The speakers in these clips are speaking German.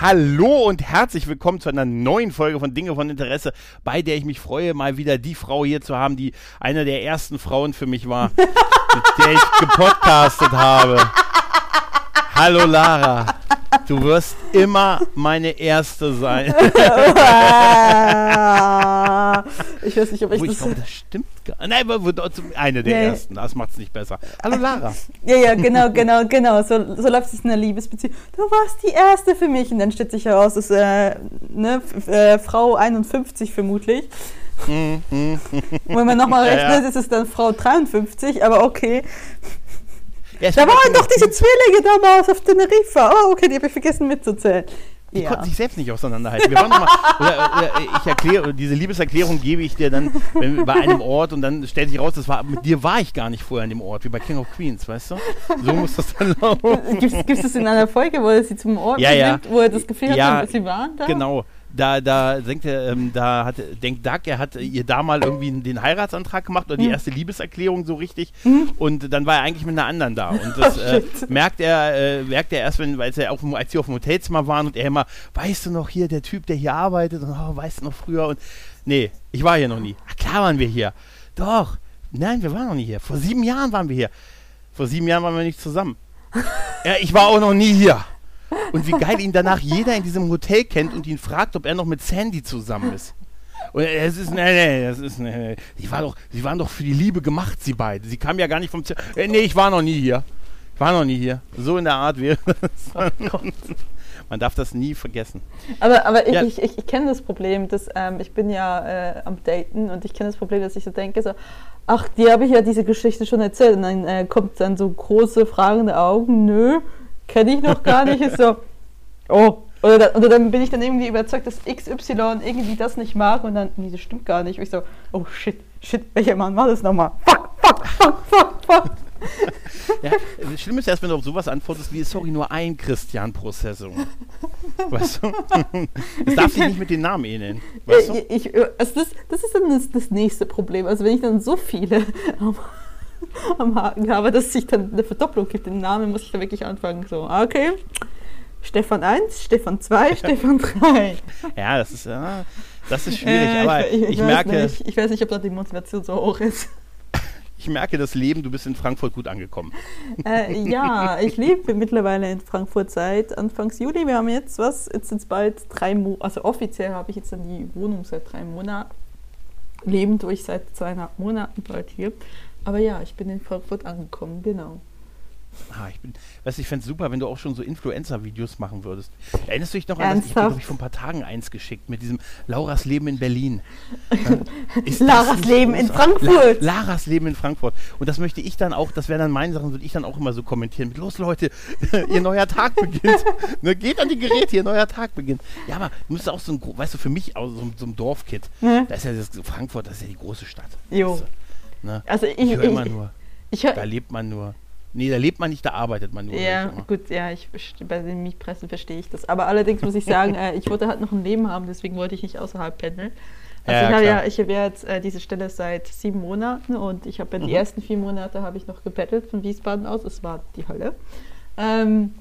Hallo und herzlich willkommen zu einer neuen Folge von Dinge von Interesse, bei der ich mich freue, mal wieder die Frau hier zu haben, die eine der ersten Frauen für mich war, mit der ich gepodcastet habe. Hallo Lara, du wirst immer meine Erste sein. ich weiß nicht, ob ich Wo ich das... glaube, das stimmt gar nicht. Nein, aber eine der Nee. Ersten, das macht es nicht besser. Hallo Lara. Ja, ja, genau, genau, genau. So, so läuft es in einer Liebesbeziehung. Du warst die Erste für mich. Und dann stellt sich heraus, dass äh, ne, äh, Frau 51 vermutlich. Hm, hm. Und wenn man nochmal rechnet, ja. ist es dann Frau 53, aber okay. Ja, Da war waren doch diese Zwillinge damals auf Teneriffa. Oh, okay, die habe ich vergessen mitzuzählen. Die Ja. konnten sich selbst nicht auseinanderhalten. Wir waren noch mal, oder, oder ich erkläre, diese Liebeserklärung gebe ich dir dann wenn, bei einem Ort und dann stellt sich raus, das war, mit dir war ich gar nicht vorher an dem Ort, wie bei King of Queens, weißt du? So muss das dann laufen. Gibt es in einer Folge, wo er sie zum Ort Ja, ja. nimmt, wo er das Gefühl Ja, hat, sie waren da? Genau. Da, da denkt er, ähm, da hat, denkt Doug, er hat ihr da mal irgendwie den Heiratsantrag gemacht oder die Mhm. erste Liebeserklärung so richtig und dann war er eigentlich mit einer anderen da und das Oh, äh, merkt er, äh, merkt er erst, wenn, weil er auf, als sie auf dem Hotelzimmer waren und er immer, weißt du noch hier, der Typ, der hier arbeitet und oh, weißt du noch früher und nee, ich war hier noch nie. Ach, klar waren wir hier. Doch. Nein, wir waren noch nie hier. Vor sieben Jahren waren wir hier. Vor sieben Jahren waren wir nicht zusammen. ja, ich war auch noch nie hier. Und wie geil ihn danach jeder in diesem Hotel kennt und ihn fragt, ob er noch mit Sandy zusammen ist. Und es ist, nee, nee, das ist, nee, nee. Sie, war doch, sie waren doch für die Liebe gemacht, sie beide. Sie kamen ja gar nicht vom Zimmer. Äh, nee, ich war noch nie hier. Ich war noch nie hier. So in der Art wäre das. Man darf das nie vergessen. Aber, aber ich, Ja. ich, ich, ich kenne das Problem, dass ähm, ich bin ja äh, am Daten und ich kenne das Problem, dass ich so denke, so, ach, die habe ich ja diese Geschichte schon erzählt. Und dann äh, kommt dann so große fragende Augen, nö, kenne ich noch gar nicht. Ist so, oh. Oder, da, oder dann bin ich dann irgendwie überzeugt, dass XY irgendwie das nicht mag und dann, nee, das stimmt gar nicht. Und ich so, oh shit, shit, welcher Mann war das nochmal? Fuck, fuck, fuck, fuck, fuck. Ja, das Schlimme ist erst, wenn du auf sowas antwortest wie, sorry, nur ein Christian pro Saison. Weißt du? Es darf sich nicht mit den Namen ähneln. Weißt du? Ich, ich, also das, das ist dann das, das nächste Problem. Also wenn ich dann so viele am, Haken habe, dass es sich dann eine Verdopplung gibt im Namen, muss ich dann wirklich anfangen. So, okay. Stefan 1, Stefan 2, Stefan 3. Ja, das ist, ja, das ist schwierig, Äh, aber ich, weiß merke, Nicht, ich weiß nicht, ob da die Motivation so hoch ist. ich merke das Leben, du bist in Frankfurt gut angekommen. Äh, ja, ich lebe mittlerweile in Frankfurt seit Anfangs Juli. Wir haben jetzt was, jetzt sind es bald drei Monate, also offiziell habe ich jetzt dann die Wohnung seit drei Monaten. Leben durch seit zweieinhalb Monaten bald hier. Aber ja, ich bin in Frankfurt angekommen, genau. Ah, ich bin, weißt du, ich fände es super, wenn du auch schon so Influencer-Videos machen würdest. Erinnerst du dich noch an das? Ich habe, Ernsthaft? ich, vor ein paar Tagen eins geschickt mit diesem Lauras Leben in Berlin. Das nicht Leben in? Frankfurt. La Laras Leben in Frankfurt. Und das möchte ich dann auch, das wären dann meine Sachen, würde ich dann auch immer so kommentieren. Mit, los Leute, ihr neuer Tag beginnt. ne, geht an die Geräte, ihr neuer Tag beginnt. Ja, aber du musst auch so ein, weißt du, für mich auch so, ein- so ein Dorfkid. Ne? Da ist ja das, Frankfurt, das ist ja die große Stadt. Jo. Weißt du, ne? Also ich, Ich höre immer ich, nur, ich hör, da lebt man nur. Nee, da lebt man nicht, da arbeitet man nur. ja, gut, ja, ich, bei den Mietpreisen verstehe ich das. Aber allerdings muss ich sagen, äh, ich wollte halt noch ein Leben haben, deswegen wollte ich nicht außerhalb pendeln. Also Ja, ich habe ja, ich habe ja jetzt äh, diese Stelle seit sieben Monaten und ich habe ja die Mhm. ersten vier Monate habe ich noch gebettelt von Wiesbaden aus. Es war die Hölle. Ähm,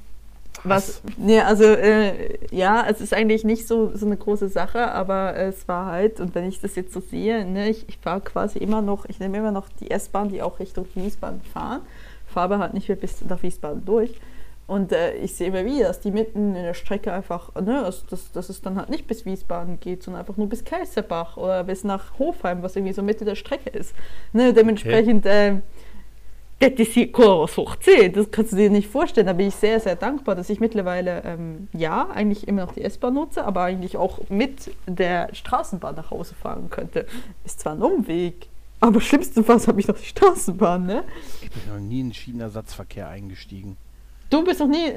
was, nee, also äh, ja, es ist eigentlich nicht so, so eine große Sache, aber es war halt, und wenn ich das jetzt so sehe, ne, ich, ich fahre quasi immer noch, ich nehme immer noch die S-Bahn, die auch Richtung Wiesbaden fahren, fahre aber halt nicht mehr bis nach Wiesbaden durch. Und äh, ich sehe immer wieder, dass die mitten in der Strecke einfach, ne, dass, dass, dass es dann halt nicht bis Wiesbaden geht, sondern einfach nur bis Kelsterbach oder bis nach Hofheim, was irgendwie so Mitte der Strecke ist. Ne, dementsprechend, ähm, das ist hoch 10, das kannst du dir nicht vorstellen. Da bin ich sehr, sehr dankbar, dass ich mittlerweile, ähm, ja, eigentlich immer noch die S-Bahn nutze, aber eigentlich auch mit der Straßenbahn nach Hause fahren könnte. Ist zwar ein Umweg, aber schlimmstenfalls habe ich noch die Straßenbahn, ne? Ich bin noch nie in Schienenersatzverkehr eingestiegen. Du bist noch nie,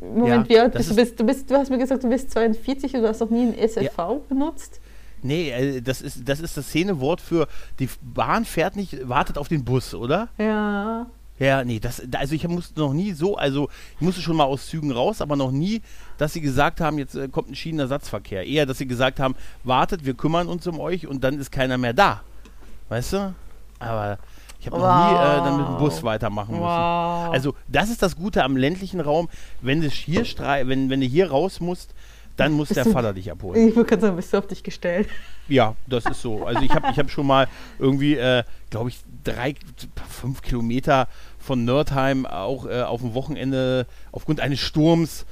Moment, Ja, wie alt bist du? Bist, du, bist, du hast mir gesagt, du bist 42 und du hast noch nie einen SLV benutzt. Nee, äh, das ist, das ist das Szenewort für die Bahn fährt nicht, wartet auf den Bus, oder? Ja. Ja, nee, das, also ich musste noch nie so, also ich musste schon mal aus Zügen raus, aber noch nie, dass sie gesagt haben, jetzt äh, kommt ein Schienenersatzverkehr. Eher, dass sie gesagt haben, wartet, wir kümmern uns um euch und dann ist keiner mehr da. Weißt du? Aber ich habe noch nie äh, dann mit dem Bus weitermachen müssen. Wow. Also das ist das Gute am ländlichen Raum, wenn du hier wenn, wenn du hier raus musst, dann muss der Vater dich abholen. Ich würde gerade sagen, bist du auf dich gestellt. Ja, das ist so. Also ich habe ich hab schon mal irgendwie, äh, glaube ich, drei, fünf Kilometer von Nördheim auch äh, auf dem Wochenende aufgrund eines Sturms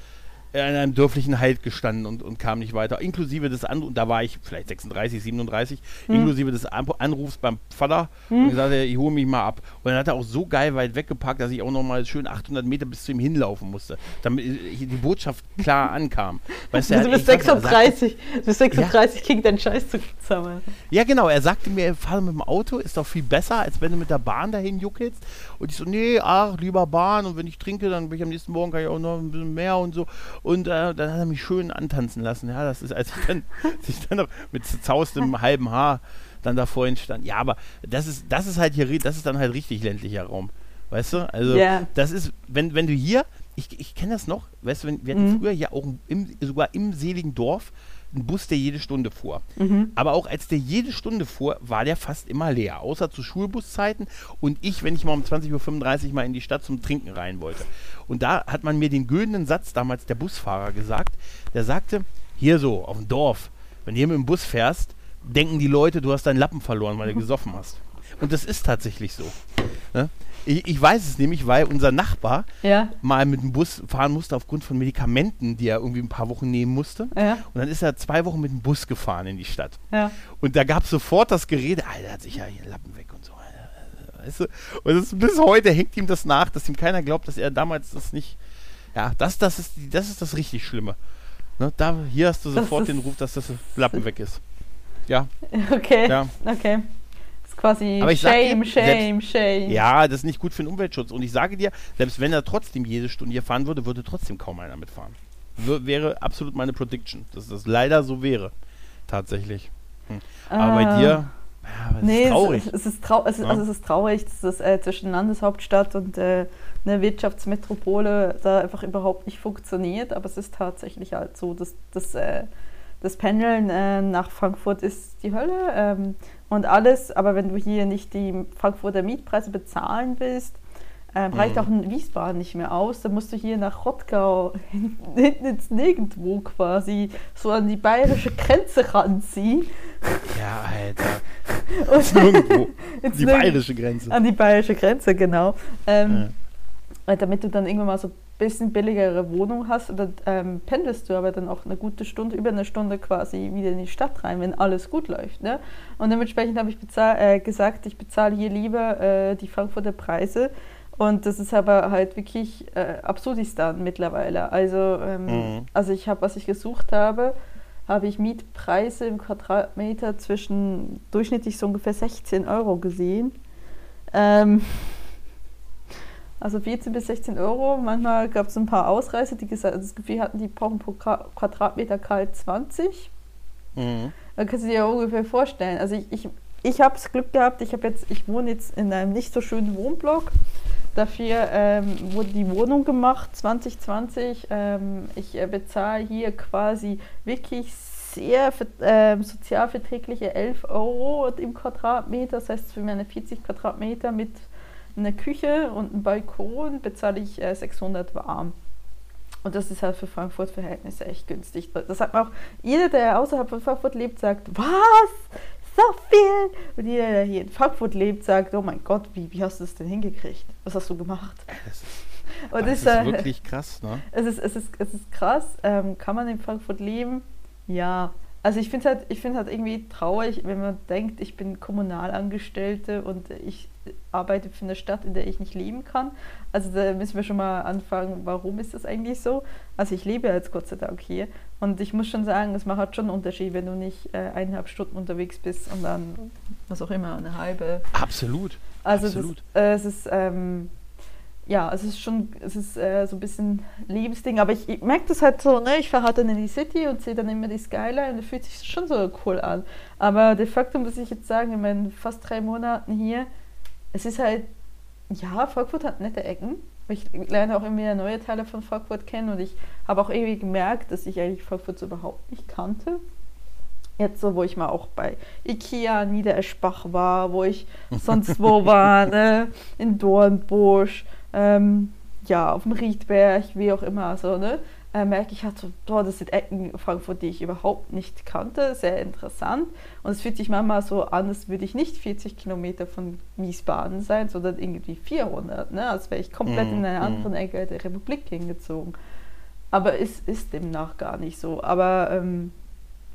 in einem dörflichen Halt gestanden und, und kam nicht weiter. Inklusive des Anrufs, da war ich vielleicht 36, 37, Hm. inklusive des An Anrufs beim Vater und gesagt, ich hole mich mal ab. Und dann hat er auch so geil weit weggeparkt, dass ich auch noch mal schön 800 Meter bis zu ihm hinlaufen musste, damit ich- die Botschaft klar ankam. Weißt Also du er sagt- 36. Du bist 36, krieg deinen Scheiß zu sammeln. ja, genau. Er sagte mir, fahr mit dem Auto, ist doch viel besser, als wenn du mit der Bahn dahin juckelst. Und ich so, nee, ach, lieber Bahn. Und wenn ich trinke, dann bin ich am nächsten Morgen kann ich auch noch ein bisschen mehr und so. Und äh, dann hat er mich schön antanzen lassen. Ja, das ist, als ich dann, als ich dann noch mit zerzaustem halben Haar dann da vorhin stand. Ja, aber das ist, das ist halt hier, das ist dann halt richtig ländlicher Raum. Weißt du? Also, Ja. das ist, wenn, wenn du hier, ich, ich kenne das noch, weißt du, wenn, wir hatten Mhm. früher ja auch im, sogar im seligen Dorf einen Bus, der jede Stunde fuhr. Mhm. Aber auch als der jede Stunde fuhr, war der fast immer leer. Außer zu Schulbuszeiten und ich, wenn ich mal um 20.35 Uhr mal in die Stadt zum Trinken rein wollte. Und da hat man mir den güldenen Satz damals der Busfahrer gesagt. Der sagte, hier so, auf dem Dorf, wenn du hier mit dem Bus fährst, denken die Leute, du hast deinen Lappen verloren, weil du gesoffen hast. Und das ist tatsächlich so. Ne? Ich, ich weiß es nämlich, weil unser Nachbar Ja, mal mit dem Bus fahren musste aufgrund von Medikamenten, die er irgendwie ein paar Wochen nehmen musste. ja, Und dann ist er zwei Wochen mit dem Bus gefahren in die Stadt. ja. Und da gab es sofort das Gerede, Alter, hat sich ja hier Lappen weg und so. Weißt du? Und das, bis heute hängt ihm das nach, dass ihm keiner glaubt, dass er damals das nicht. Ja, das, das, ist, das ist das richtig Schlimme. Ne, da, hier hast du sofort ist- den Ruf, dass das Lappen weg ist. Ja, Okay, ja. okay. Quasi Aber ich sag dir, Shame, Shame, Shame. Ja, das ist nicht gut für den Umweltschutz. Und ich sage dir, selbst wenn er trotzdem jede Stunde hier fahren würde, würde trotzdem kaum einer mitfahren. W wäre absolut meine Prediction, dass das leider so wäre. Tatsächlich. Hm. Aber bei Ah. dir, ja, Nee, ist traurig. Es, es, ist trau es, ist, Ja. also es ist traurig, dass das äh, zwischen Landeshauptstadt und äh, einer Wirtschaftsmetropole da einfach überhaupt nicht funktioniert. Aber es ist tatsächlich halt so, dass, dass äh, das Pendeln äh, nach Frankfurt ist die Hölle ähm, und alles. Aber wenn du hier nicht die Frankfurter Mietpreise bezahlen willst, ähm, reicht Mhm. auch ein Wiesbaden nicht mehr aus. Dann musst du hier nach Rottgau hinten, ins Nirgendwo quasi so an die bayerische Grenze ranziehen. Ja, Alter. Und Nirgendwo. Die bayerische Grenze. An die bayerische Grenze, genau. Ähm, äh, Damit du dann irgendwann mal so bisschen billigere Wohnung hast. Dann ähm, pendelst du aber dann auch eine gute Stunde, über eine Stunde quasi wieder in die Stadt rein, wenn alles gut läuft. Ne? Und dementsprechend habe ich äh, gesagt, ich bezahle hier lieber äh, die Frankfurter Preise. Und das ist aber halt wirklich äh, Absurdistan mittlerweile. Also, ähm, Mhm. also ich habe, was ich gesucht habe, habe ich Mietpreise im Quadratmeter zwischen durchschnittlich so ungefähr 16 Euro gesehen. Ähm, also 14 bis 16 Euro. Manchmal gab es ein paar Ausreißer, die gesagt, das Gefühl hatten, die brauchen pro Quadratmeter kalt 20. Mhm. Da kannst du dir ja ungefähr vorstellen. Also ich, ich, ich habe das Glück gehabt, ich, jetzt, ich wohne jetzt in einem nicht so schönen Wohnblock. Dafür ähm, wurde die Wohnung gemacht 2020. Ähm, ich äh, bezahle hier quasi wirklich sehr ähm, sozialverträgliche 11 Euro im Quadratmeter. Das heißt, für meine 40 Quadratmeter mit einer Küche und einem Balkon bezahle ich äh, 600 warm. Und das ist halt für Frankfurt-Verhältnisse echt günstig. Das sagt man auch, jeder, der außerhalb von Frankfurt lebt, sagt, was? So viel? Und jeder, der hier in Frankfurt lebt, sagt, oh mein Gott, wie, wie hast du das denn hingekriegt? Was hast du gemacht? Das ist, Und das ist äh, wirklich krass, ne? es ist, es ist, es ist krass. Ähm, kann man in Frankfurt leben? Ja. Also ich finde halt, ich finde halt irgendwie traurig, wenn man denkt, ich bin Kommunalangestellte und ich arbeite für eine Stadt, in der ich nicht leben kann. Also da müssen wir schon mal anfangen, warum ist das eigentlich so? Also ich lebe jetzt Gott sei Dank hier und ich muss schon sagen, es macht halt schon einen Unterschied, wenn du nicht äh, eineinhalb Stunden unterwegs bist und dann, was auch immer, eine halbe Absolut. also Absolut. Das, äh, es ist, ähm, ja, es ist schon, es ist äh, so ein bisschen Liebesding, aber ich, ich merke das halt so, ne, ich fahre halt dann in die City und sehe dann immer die Skyline und da fühlt sich schon so cool an. Aber de facto muss ich jetzt sagen, in meinen fast drei Monaten hier, es ist halt, ja, Frankfurt hat nette Ecken. Ich lerne auch immer wieder neue Teile von Frankfurt kennen und ich habe auch irgendwie gemerkt, dass ich eigentlich Frankfurt so überhaupt nicht kannte. Jetzt so, wo ich mal auch bei Ikea Niedereschbach war, wo ich sonst wo war, ne? in Dornbusch, ähm, ja, auf dem Riedberg, wie auch immer, so, ne? Äh, merke ich halt so, boah, das sind Ecken Frankfurt, die ich überhaupt nicht kannte, sehr interessant. Und es fühlt sich manchmal so an, als würde ich nicht 40 Kilometer von Wiesbaden sein, sondern irgendwie 400, ne? als wäre ich komplett Mhm, in eine mhm. andere Ecke der Republik hingezogen. Aber es ist demnach gar nicht so. Aber ähm,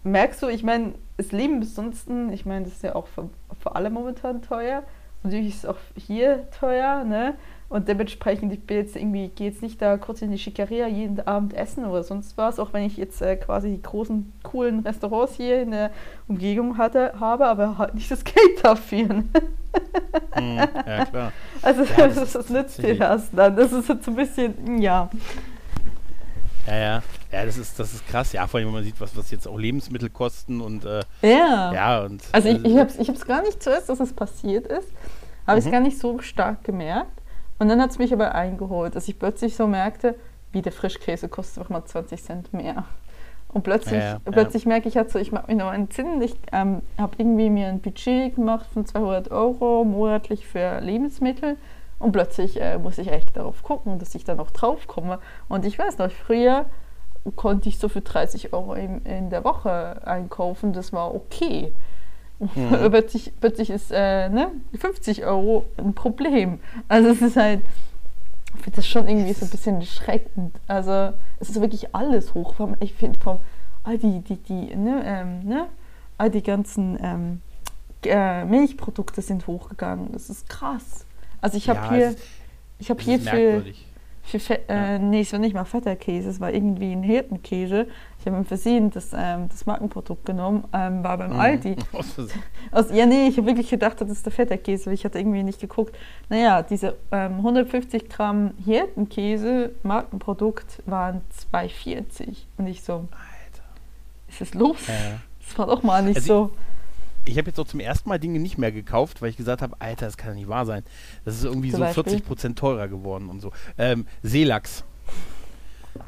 merkst du, ich meine, das Leben ansonsten, ich meine, das ist ja auch für, für alle momentan teuer. Natürlich ist es auch hier teuer, ne? Und dementsprechend, ich bin jetzt irgendwie, gehe jetzt nicht da kurz in die Schickeria jeden Abend essen oder sonst was, auch wenn ich jetzt äh, quasi die großen, coolen Restaurants hier in der Umgebung hatte, habe, aber halt nicht das Geld dafür. Mhm, ja, klar. Also Ja, das das, ist das, nützt dir das dann. Das ist jetzt so ein bisschen, ja. Ja, ja. Ja, das ist, das ist krass. Ja, vor allem, wenn man sieht, was, was jetzt auch Lebensmittel kosten und äh, Ja. ja und. Also ich, äh, ich habe es ich hab's gar nicht zuerst, dass es passiert ist, habe ich Mhm. es gar nicht so stark gemerkt. Und dann hat es mich aber eingeholt, dass ich plötzlich so merkte, wie der Frischkäse kostet einfach mal 20 Cent mehr. Und plötzlich, Ja, ja, ja. plötzlich merke ich halt so, ich mache mir noch einen Sinn. Ich ähm, habe irgendwie mir ein Budget gemacht von 200 Euro monatlich für Lebensmittel. Und plötzlich äh, muss ich echt darauf gucken, dass ich da noch drauf komme. Und ich weiß noch, früher konnte ich so für 30 Euro in, in der Woche einkaufen. Das war okay. Mhm. plötzlich, plötzlich ist äh, ne, 50 Euro ein Problem. Also es ist halt, ich finde das schon irgendwie so ein bisschen erschreckend. Also es ist wirklich alles hoch. Vom- Ich finde vom all die, die, die, ne, ähm, ne, all die ganzen ähm, äh, Milchprodukte sind hochgegangen. Das ist krass. Also ich habe ja, hier, ich habe hier für, merkwürdig. Für Fe Ja. äh, nee, es war nicht mal fetter Käse, es war irgendwie ein Hirtenkäse. Ich habe im Versehen das, ähm, das Markenprodukt genommen, ähm, war beim Mhm. Aldi. Aus Versehen. Also, ja, nee, ich habe wirklich gedacht, das ist der Feta-Käse, weil ich hatte irgendwie nicht geguckt. Naja, diese ähm, 150 Gramm Hirtenkäse, Markenprodukt, waren 2,40. Und ich so, Alter. ist das los? Ja. Das war doch mal nicht Also so. Ich habe jetzt auch zum ersten Mal Dinge nicht mehr gekauft, weil ich gesagt habe, Alter, das kann ja nicht wahr sein. Das ist irgendwie Zum so Beispiel? 40 Prozent teurer geworden und so. Ähm, Seelachs.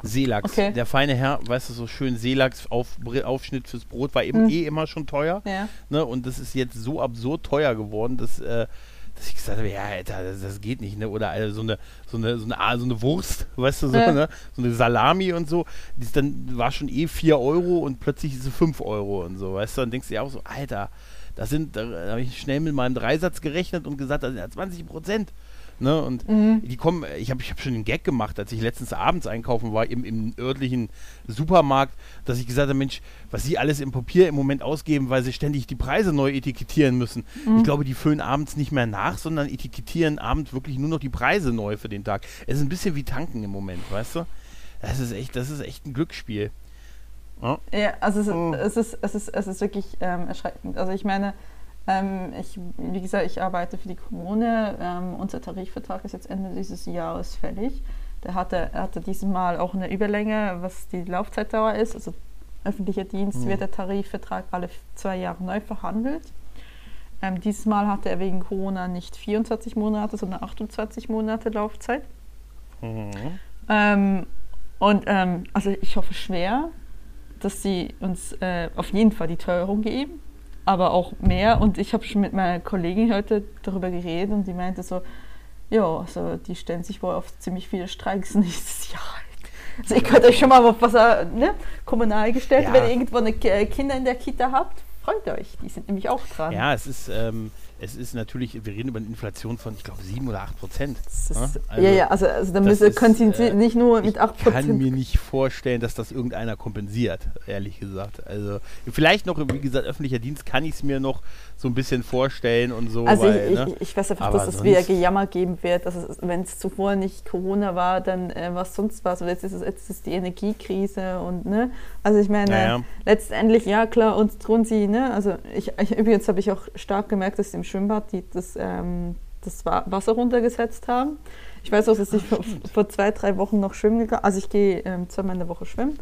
Seelachs. Okay. Der feine Herr, weißt du, so schön Seelachs auf, Aufschnitt fürs Brot war eben Hm. eh immer schon teuer. Ja. Ne? Und das ist jetzt so absurd teuer geworden, dass, äh, dass ich gesagt habe, ja, Alter, das, das geht nicht, ne? Oder also so eine, so eine, so eine, ah, so eine Wurst, weißt du, so, Ja. ne? so eine Salami und so, die dann war schon eh 4 Euro und plötzlich ist sie 5 Euro und so, weißt du, dann denkst du ja auch so, Alter, das sind, da habe ich schnell mit meinem Dreisatz gerechnet und gesagt, das sind ja 20 Prozent. Ne, und Mhm. die kommen, ich habe ich hab schon einen Gag gemacht, als ich letztens abends einkaufen war im, im örtlichen Supermarkt, dass ich gesagt habe, Mensch, was sie alles im Papier im Moment ausgeben, weil sie ständig die Preise neu etikettieren müssen. Mhm. Ich glaube, die füllen abends nicht mehr nach, sondern etikettieren abends wirklich nur noch die Preise neu für den Tag. Es ist ein bisschen wie tanken im Moment, weißt du? Das ist echt, das ist echt ein Glücksspiel. Ja. Ja, also es, Oh. es, ist, es, ist, es ist wirklich ähm, erschreckend. Also ich meine, ähm, ich, wie gesagt, ich arbeite für die Kommune. Ähm, unser Tarifvertrag ist jetzt Ende dieses Jahres fällig. Der hatte, hatte dieses Mal auch eine Überlänge, was die Laufzeitdauer ist. Also öffentlicher Dienst Mhm. wird der Tarifvertrag alle zwei Jahre neu verhandelt. Ähm, dieses Mal hatte er wegen Corona nicht 24 Monate, sondern 28 Monate Laufzeit. Mhm. Ähm, und ähm, also ich hoffe schwer, dass sie uns äh, auf jeden Fall die Teuerung geben, aber auch mehr. Und ich habe schon mit meiner Kollegin heute darüber geredet und die meinte so, ja, also die stellen sich wohl auf ziemlich viele Streiks nächstes Jahr. Also ihr könnt euch schon mal auf was äh, ne, kommunal gestellt, Ja. wenn ihr irgendwo eine äh, Kinder in der Kita habt, freut euch, die sind nämlich auch dran. Ja, es ist, ähm, es ist natürlich, wir reden über eine Inflation von, ich glaube, 7 oder 8 Prozent. Ja, ja, also also, da das müssen, ist, können sie äh, nicht nur mit Ich 8%. kann mir nicht vorstellen, dass das irgendeiner kompensiert, ehrlich gesagt. Also vielleicht noch, wie gesagt, öffentlicher Dienst kann ich es mir noch so ein bisschen vorstellen und so. Also weil, ich, ne? ich, ich weiß einfach, Aber dass es wieder Gejammer geben wird, dass es, wenn es zuvor nicht Corona war, dann äh, was sonst was. Und jetzt ist es jetzt ist die Energiekrise und ne, also ich meine, Naja. letztendlich ja klar uns tun sie, ne, also ich, ich übrigens habe ich auch stark gemerkt, dass im Schwimmbad die, das, ähm, das Wasser runtergesetzt haben. Ich weiß auch, dass ich vor, vor, zwei, drei Wochen noch schwimmen gegangen Also ich gehe ähm, zweimal in der Woche schwimmen.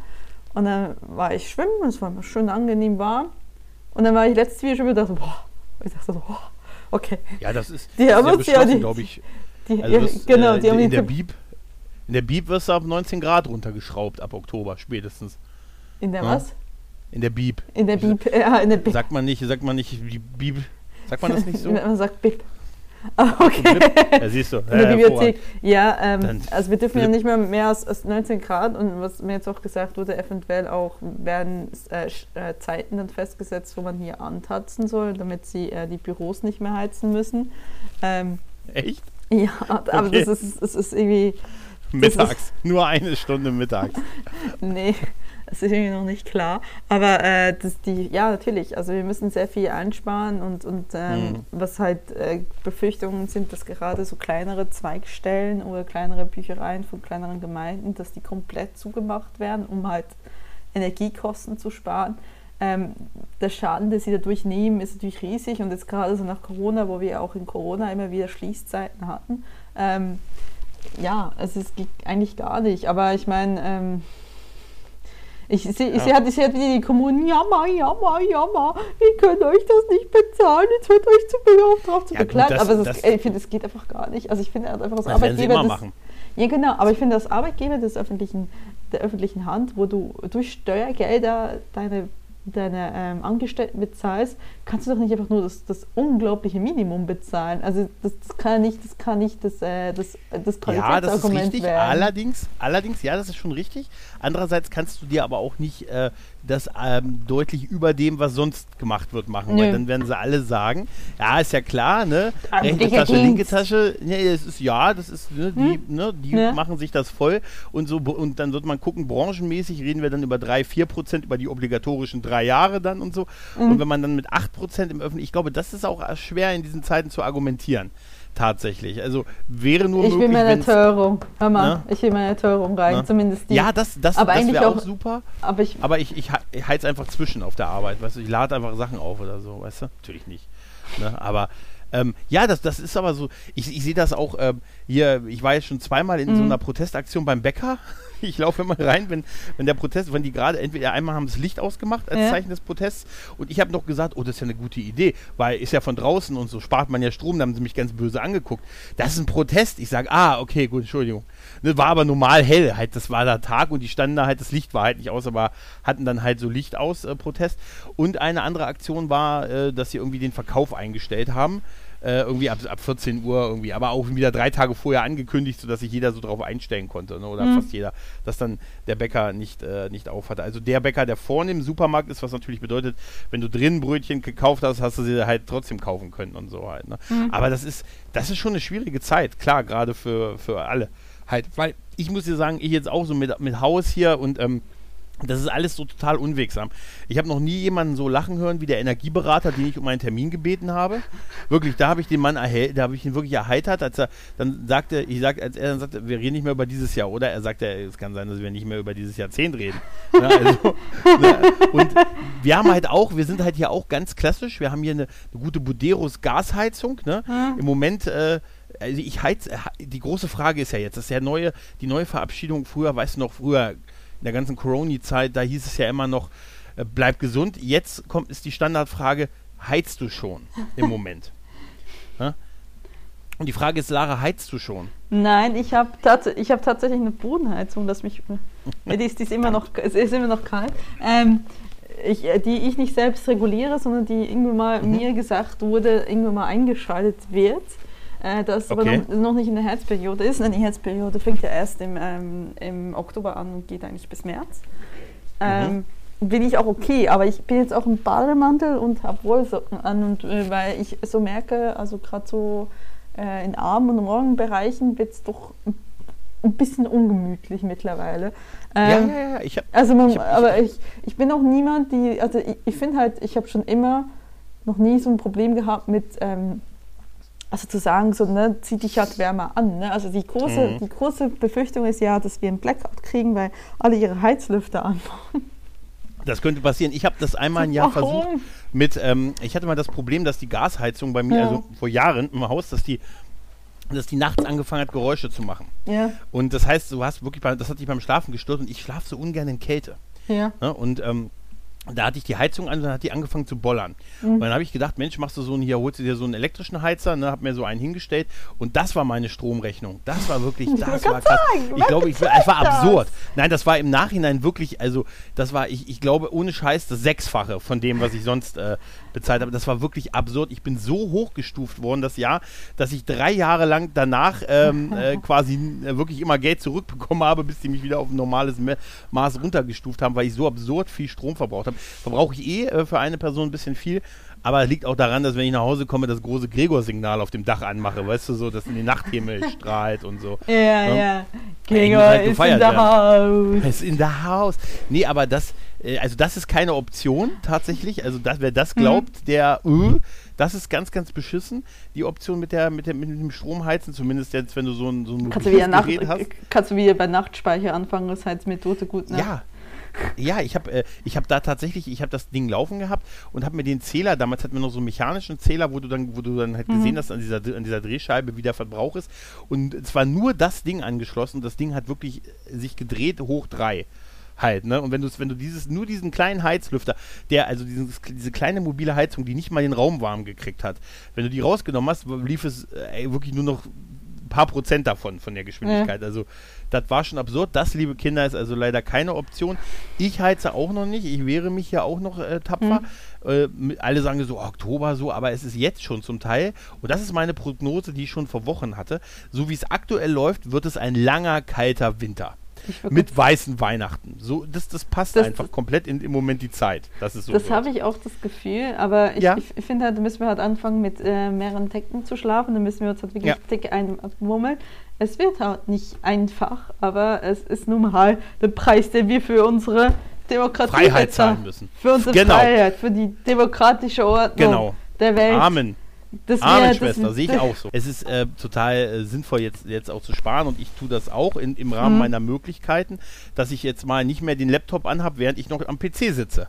Und dann war ich schwimmen und es war immer schön angenehm warm. Und dann war ich letztes Video schon wieder so, boah. Ich dachte so, boah, okay. Ja, das ist, die das haben ist ja glaube ich. Die, Also ja, das, genau, äh, die haben in, der Bib, in der Bib wirst du ab 19 Grad runtergeschraubt, ab Oktober spätestens. in der Ja. was? In der Bib. In der Bib, ja, in der Bib. Sagt man nicht, sagt man nicht die Bib. Sagt man das nicht so? Man sagt Bib. Ah, okay. Ja, siehst du. Ja, Bibliothek. Ja, ähm, also wir dürfen ja nicht mehr mehr als, als 19 Grad und was mir jetzt auch gesagt wurde, eventuell auch werden äh, äh, Zeiten dann festgesetzt, wo man hier antatzen soll, damit sie äh, die Büros nicht mehr heizen müssen. Ähm. Echt? ja, aber Okay. das ist, das ist irgendwie, Mittags. Nur eine Stunde mittags. nee, das ist irgendwie noch nicht klar. Aber äh, das die, ja, natürlich, also wir müssen sehr viel einsparen und, und ähm, Mhm. was halt äh, Befürchtungen sind, dass gerade so kleinere Zweigstellen oder kleinere Büchereien von kleineren Gemeinden, dass die komplett zugemacht werden, um halt Energiekosten zu sparen. Ähm, der Schaden, den sie dadurch nehmen, ist natürlich riesig und jetzt gerade so nach Corona, wo wir auch in Corona immer wieder Schließzeiten hatten, ähm, ja, also es geht eigentlich gar nicht. Aber ich meine, ähm, ich sehe Ja. sehe ich sehe halt wieder die Kommunen, jammer, jammer, jammer, wir können euch das nicht bezahlen, jetzt wird euch zu auf drauf zu Ja, beklagen. das- Aber das, das- ich finde, das geht einfach gar nicht. Also ich finde einfach Das sie Arbeitgeber. das, machen. ja, genau, aber ich finde, als Arbeitgeber des öffentlichen, der öffentlichen Hand, wo du durch Steuergelder deine, deine ähm, Angestellten bezahlst, kannst du doch nicht einfach nur das, das unglaubliche Minimum bezahlen. Also das, das kann nicht, das kann nicht das, äh, das, das Ja, das ist Qualitätsargument richtig. werden. Allerdings, allerdings, ja, das ist schon richtig. Andererseits kannst du dir aber auch nicht äh, das ähm, deutlich über dem, was sonst gemacht wird, machen. Weil Nö. dann werden sie alle sagen, ja, ist ja klar, ne? Rechte Amtlicher Tasche, linke Dienst. Tasche, ne, das ist ja, das ist, ne, die, ne, die Ja. machen sich das voll und so und dann wird man gucken, branchenmäßig reden wir dann über drei, vier Prozent, über die obligatorischen drei Jahre dann und so. Mhm. Und wenn man dann mit acht Prozent im Öffentlichen, ich glaube, das ist auch schwer in diesen Zeiten zu argumentieren. Tatsächlich. Also wäre nur Ich will möglich, meine wenn's- Teuerung. Hör mal, Ne? ich will meine Teuerung rein, Ne? zumindest die. Ja, das, das, Aber das wäre auch, auch- super. aber ich, Aber ich, ich, ich heiz einfach zwischen auf der Arbeit, weißt du, ich lade einfach Sachen auf oder so, weißt du? Natürlich nicht. Ne? Aber ähm, ja, das, das ist aber so, ich, ich sehe das auch ähm, hier, ich war jetzt schon zweimal in so Mhm. einer Protestaktion beim Bäcker. Ich laufe immer rein, wenn, wenn der Protest, wenn die gerade, entweder einmal haben das Licht ausgemacht als Ja. Zeichen des Protests und ich habe noch gesagt, oh, das ist ja eine gute Idee, weil ist ja von draußen und so spart man ja Strom, da haben sie mich ganz böse angeguckt. Das ist ein Protest. Ich sage, ah, okay, gut, Entschuldigung. Ne, war aber normal hell, halt, das war der Tag und die standen da halt, das Licht war halt nicht aus, aber hatten dann halt so Licht aus, äh, Protest. Und eine andere Aktion war, äh, dass sie irgendwie den Verkauf eingestellt haben. Äh, irgendwie ab, ab 14 Uhr irgendwie, aber auch wieder drei Tage vorher angekündigt, sodass sich jeder so drauf einstellen konnte, ne? oder Mhm. fast jeder, dass dann der Bäcker nicht, äh, nicht auf hatte. Also der Bäcker, der vorne im Supermarkt ist, was natürlich bedeutet, wenn du drinnen Brötchen gekauft hast, hast du sie halt trotzdem kaufen können und so halt. Ne? Aber das ist, das ist schon eine schwierige Zeit, klar, gerade für, für alle. Halt, weil ich muss dir sagen, ich jetzt auch so mit, mit Haus hier und ähm, das ist alles so total unwegsam. Ich habe noch nie jemanden so lachen hören wie der Energieberater, den ich um einen Termin gebeten habe. Wirklich, da habe ich den Mann erhält, da habe ich ihn wirklich erheitert, als er dann sagte, ich sag, als er dann sagte, wir reden nicht mehr über dieses Jahr, oder? Er sagte, es kann sein, dass wir nicht mehr über dieses Jahrzehnt reden. Ja, also, ne, und wir haben halt auch, wir sind halt hier auch ganz klassisch, wir haben hier eine, eine gute Buderos Gasheizung, ne? Im Moment, äh, also ich heiz, äh, die große Frage ist ja jetzt, das ist ja neue, die neue Verabschiedung früher, weißt du noch, früher in der ganzen Corona-Zeit, da hieß es ja immer noch, äh, bleib gesund. Jetzt kommt ist die Standardfrage, heizt du schon im Moment? Ja? Und die Frage ist, Lara, heizt du schon? Nein, ich habe tats ich hab tatsächlich eine Bodenheizung, dass mich. Ja, die, ist, die ist immer noch, es ist immer noch kalt. Ähm, ich, äh, die ich nicht selbst reguliere, sondern die irgendwann mal Mhm. mir gesagt wurde, irgendwann mal eingeschaltet wird. Äh, das aber Okay. noch, noch nicht in der Herzperiode ist. Nein, die Herzperiode fängt ja erst im, ähm, im Oktober an und geht eigentlich bis März. Ähm, Bin ich auch okay, aber ich bin jetzt auch im Bademantel und habe Wollsocken an und äh, weil ich so merke, also gerade so äh, in Arm- und Morgenbereichen wird es doch ein- bisschen ungemütlich mittlerweile. Ähm, ja, ja, ja. Ich hab, Also, man, ich hab- ich aber ich, ich bin auch niemand, die, also ich, ich finde halt, ich habe schon immer noch nie so ein Problem gehabt mit, ähm, also zu sagen, so, ne, zieh dich halt wärmer an. Ne? Also die große, Mhm. die große Befürchtung ist ja, dass wir einen Blackout kriegen, weil alle ihre Heizlüfter anmachen. das könnte passieren. Ich habe das einmal ein Jahr versucht. Warum? mit, ähm, ich hatte mal das Problem, dass die Gasheizung bei mir, Ja. also vor Jahren im Haus, dass die dass die nachts angefangen hat, Geräusche zu machen. Ja. Und das heißt, du hast wirklich, das hat dich beim Schlafen gestört und ich schlafe so ungern in Kälte. Ja. Ne? Und ähm, da hatte ich die Heizung an und dann hat die angefangen zu bollern. Mhm. Und dann habe ich gedacht, Mensch, machst du so einen, hier holst du dir so einen elektrischen Heizer, ne, hab mir so einen hingestellt und das war meine Stromrechnung. Das war wirklich, das war krass. sagen, ich glaube, ich, es war absurd. Nein, das war im Nachhinein wirklich, also das war, ich, ich glaube, ohne Scheiß das Sechsfache von dem, was ich sonst äh, bezahlt habe. Das war wirklich absurd. Ich bin so hochgestuft worden das Jahr, dass ich drei Jahre lang danach ähm, äh, quasi äh, wirklich immer Geld zurückbekommen habe, bis die mich wieder auf ein normales Ma Maß runtergestuft haben, weil ich so absurd viel Strom verbraucht habe. Verbrauche ich eh äh, für eine Person ein bisschen viel. Aber es liegt auch daran, dass wenn ich nach Hause komme, das große Gregor-Signal auf dem Dach anmache, weißt du, so, dass in den Nachthimmel strahlt und so. Ja, Ja. ja. muss Gregor halt ist in der. Haus. Ist in der Haus. Nee, aber das, also das ist keine Option tatsächlich. Also das, wer das glaubt, der, äh, das ist ganz, ganz beschissen. Die Option mit der, mit der, mit dem Stromheizen, zumindest jetzt, wenn du so ein, so ein Kannst du, wieder Nacht, hast. kannst du wieder bei Nachtspeicher anfangen, das heißt Methode gut, ne? Ja. Ja, ich habe äh, ich hab da tatsächlich, ich habe das Ding laufen gehabt und habe mir den Zähler, damals hatten wir noch so einen mechanischen Zähler, wo du dann, wo du dann halt gesehen hast an dieser, an dieser Drehscheibe, wie der Verbrauch ist. Und es war nur das Ding angeschlossen. Das Ding hat wirklich äh, sich gedreht hoch drei. Halt, ne? Und wenn du wenn du dieses, nur diesen kleinen Heizlüfter, der, also dieses, diese kleine mobile Heizung, die nicht mal den Raum warm gekriegt hat, wenn du die rausgenommen hast, lief es äh, ey, wirklich nur noch ein paar Prozent davon, von der Geschwindigkeit. Also, das war schon absurd. Das, liebe Kinder, ist also leider keine Option. Ich heize auch noch nicht. Ich wehre mich ja auch noch äh, tapfer. Äh, mit- alle sagen so Oktober so, aber es ist jetzt schon zum Teil. Und das ist meine Prognose, die ich schon vor Wochen hatte. So wie es aktuell läuft, wird es ein langer, kalter Winter. Mit weißen Weihnachten. So, das, das passt Das- einfach komplett in, im Moment die Zeit. Das ist so. Das habe ich auch das Gefühl, aber ich, Ja. ich, finde halt, da müssen wir halt anfangen mit äh, mehreren Decken zu schlafen, dann müssen wir uns halt wirklich Ja. dick einmurmeln. Es wird halt nicht einfach, aber es ist nun mal der Preis, den wir für unsere Demokratie Freiheit bezahlen. zahlen müssen. Für unsere Genau. Freiheit, für die demokratische Ordnung Genau. der Welt. Amen. Das Amen, wir- das- Schwester, sehe ich auch so. Es ist äh, total äh, sinnvoll, jetzt, jetzt auch zu sparen und ich tue das auch in, im Rahmen Mhm. meiner Möglichkeiten, dass ich jetzt mal nicht mehr den Laptop anhabe, während ich noch am PC sitze.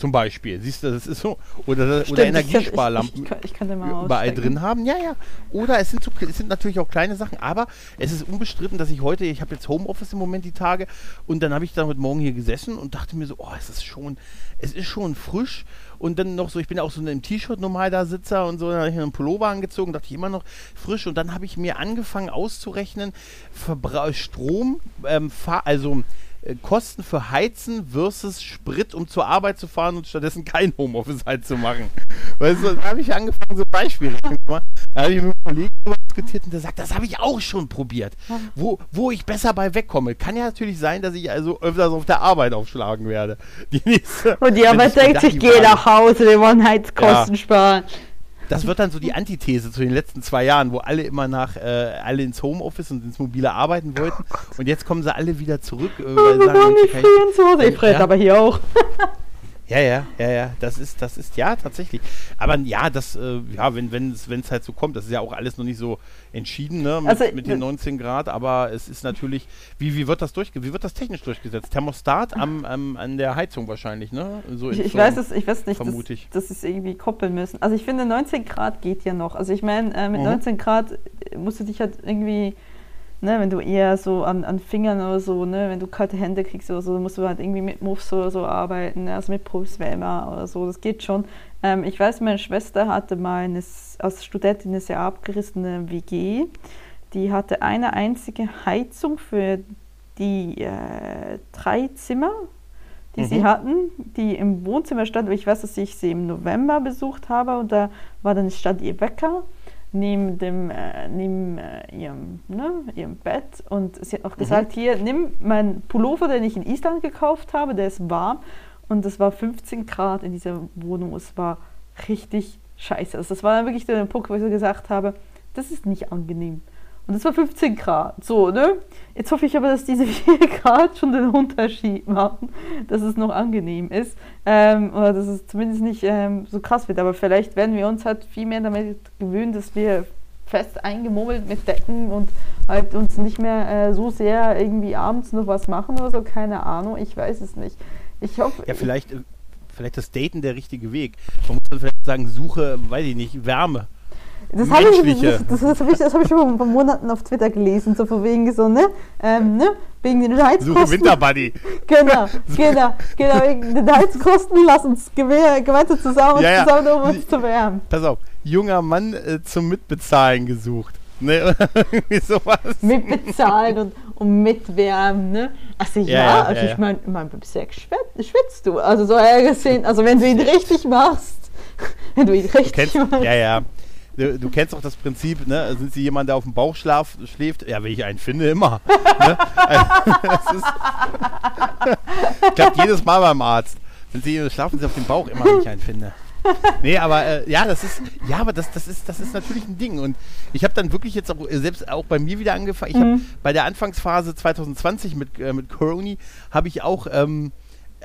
Zum Beispiel. Siehst du, das ist so. Oder, oder Stimmt, kann- Energiesparlampen Ich, ich, ich, ich kann überall drin haben. Ja, ja. Oder es sind, so, es sind natürlich auch kleine Sachen, aber es ist unbestritten, dass ich heute, ich habe jetzt Homeoffice im Moment die Tage und dann habe ich da heute Morgen hier gesessen und dachte mir so, oh, es ist schon, es ist schon frisch und dann noch so, ich bin auch so in einem T-Shirt normal da Sitzer und so, dann habe ich einen Pullover angezogen, dachte ich immer noch frisch und dann habe ich mir angefangen auszurechnen, Verbra Strom, ähm, also Kosten für Heizen versus Sprit, um zur Arbeit zu fahren und stattdessen kein Homeoffice halt zu machen. Weißt du, da habe ich angefangen, so Beispiele zu machen. Da habe ich mit einem Kollegen diskutiert und der sagt, das habe ich auch schon probiert. Wo, wo ich besser bei wegkomme. Kann ja natürlich sein, dass ich also öfters auf der Arbeit aufschlagen werde. Die nächste, Und die Arbeit denkt sich, geh nach Hause, wir wollen Heizkosten Ja. sparen. Das wird dann so die Antithese zu den letzten zwei Jahren, wo alle immer nach, äh, alle ins Homeoffice und ins mobile arbeiten wollten. Und jetzt kommen sie alle wieder zurück. Äh, weil sagen, ich- frieren zu Hause. Ich friere Ja. aber hier auch. Ja, ja, ja, ja, das ist, das ist, ja, tatsächlich. Aber ja, das, äh, ja, wenn wenn es wenn es halt so kommt, das ist ja auch alles noch nicht so entschieden, ne, mit, Also, mit den 19 Grad, aber es ist natürlich, wie, wie wird das durchge wie wird das technisch durchgesetzt? Thermostat am, am, an der Heizung wahrscheinlich, ne? So Ich, ich weiß es, ich weiß nicht, vermute dass, ich. dass sie es irgendwie koppeln müssen. Also ich finde 19 Grad geht ja noch. Also ich meine, äh, mit Mhm. 19 Grad äh, musst du dich halt irgendwie, ne, wenn du eher so an, an Fingern oder so, ne, wenn du kalte Hände kriegst oder so, dann musst du halt irgendwie mit Muffs oder so arbeiten, ne, also mit Pulswärmer oder so, das geht schon. Ähm, ich weiß, meine Schwester hatte mal eine, als Studentin eine sehr abgerissene WG. Die hatte eine einzige Heizung für die äh, drei Zimmer, die sie Mhm. hatten, die im Wohnzimmer stand. Ich weiß, dass ich sie im November besucht habe und da war dann stand ihr Wecker neben dem äh, neben äh, ihrem, ne, ihrem Bett und sie hat auch gesagt, hier nimm meinen Pullover, den ich in Island gekauft habe, der ist warm und es war 15 Grad in dieser Wohnung. Es war richtig scheiße. Also das war dann wirklich der Punkt, wo ich so gesagt habe, das ist nicht angenehm. Und es war 15 Grad. So, ne? Jetzt hoffe ich aber, dass diese 4 Grad schon den Unterschied machen, dass es noch angenehm ist. Ähm, oder dass es zumindest nicht ähm, so krass wird. Aber vielleicht werden wir uns halt viel mehr damit gewöhnen, dass wir fest eingemummelt mit Decken und halt uns nicht mehr äh, so sehr irgendwie abends noch was machen oder so. Keine Ahnung, ich weiß es nicht. Ich hoffe. Ja, vielleicht, äh, vielleicht das Daten der richtige Weg. Man muss dann vielleicht sagen, suche, weiß ich nicht, Wärme. Das habe ich, das, das, habe ich, das hab ich schon vor Monaten auf Twitter gelesen, so von wegen so, ne? Ähm, ne? Wegen den Suche Heizkosten. Winterbuddy. Genau, genau, genau. Wegen den Heizkosten lass uns gemeinsam zusammen, Ja, ja. zusammen um uns zu wärmen. Pass auf, junger Mann äh, zum Mitbezahlen gesucht. Ne? Sowas. Mitbezahlen und, und mitwärmen, ne? Also ja, Ja, also ich meine, mein, beim Sex schwitzt, schwitzt du. Also so eher gesehen, also wenn du ihn richtig machst, wenn du ihn richtig Kennst, machst. ja, ja. Du, kennst doch das Prinzip, ne? Sind Sie jemand, der auf dem Bauch schlaf, schläft? Ja, wenn ich einen finde, immer. ne? das ist, klappt jedes Mal beim Arzt. Wenn Sie schlafen Sie auf dem Bauch, immer wenn ich einen finde. Nee, aber äh, ja, das ist ja, aber das, das ist das ist natürlich ein Ding und ich habe dann wirklich jetzt auch selbst auch bei mir wieder angefangen. Ich Mhm. habe bei der Anfangsphase 2020 mit äh, mit Coroni habe ich auch ähm,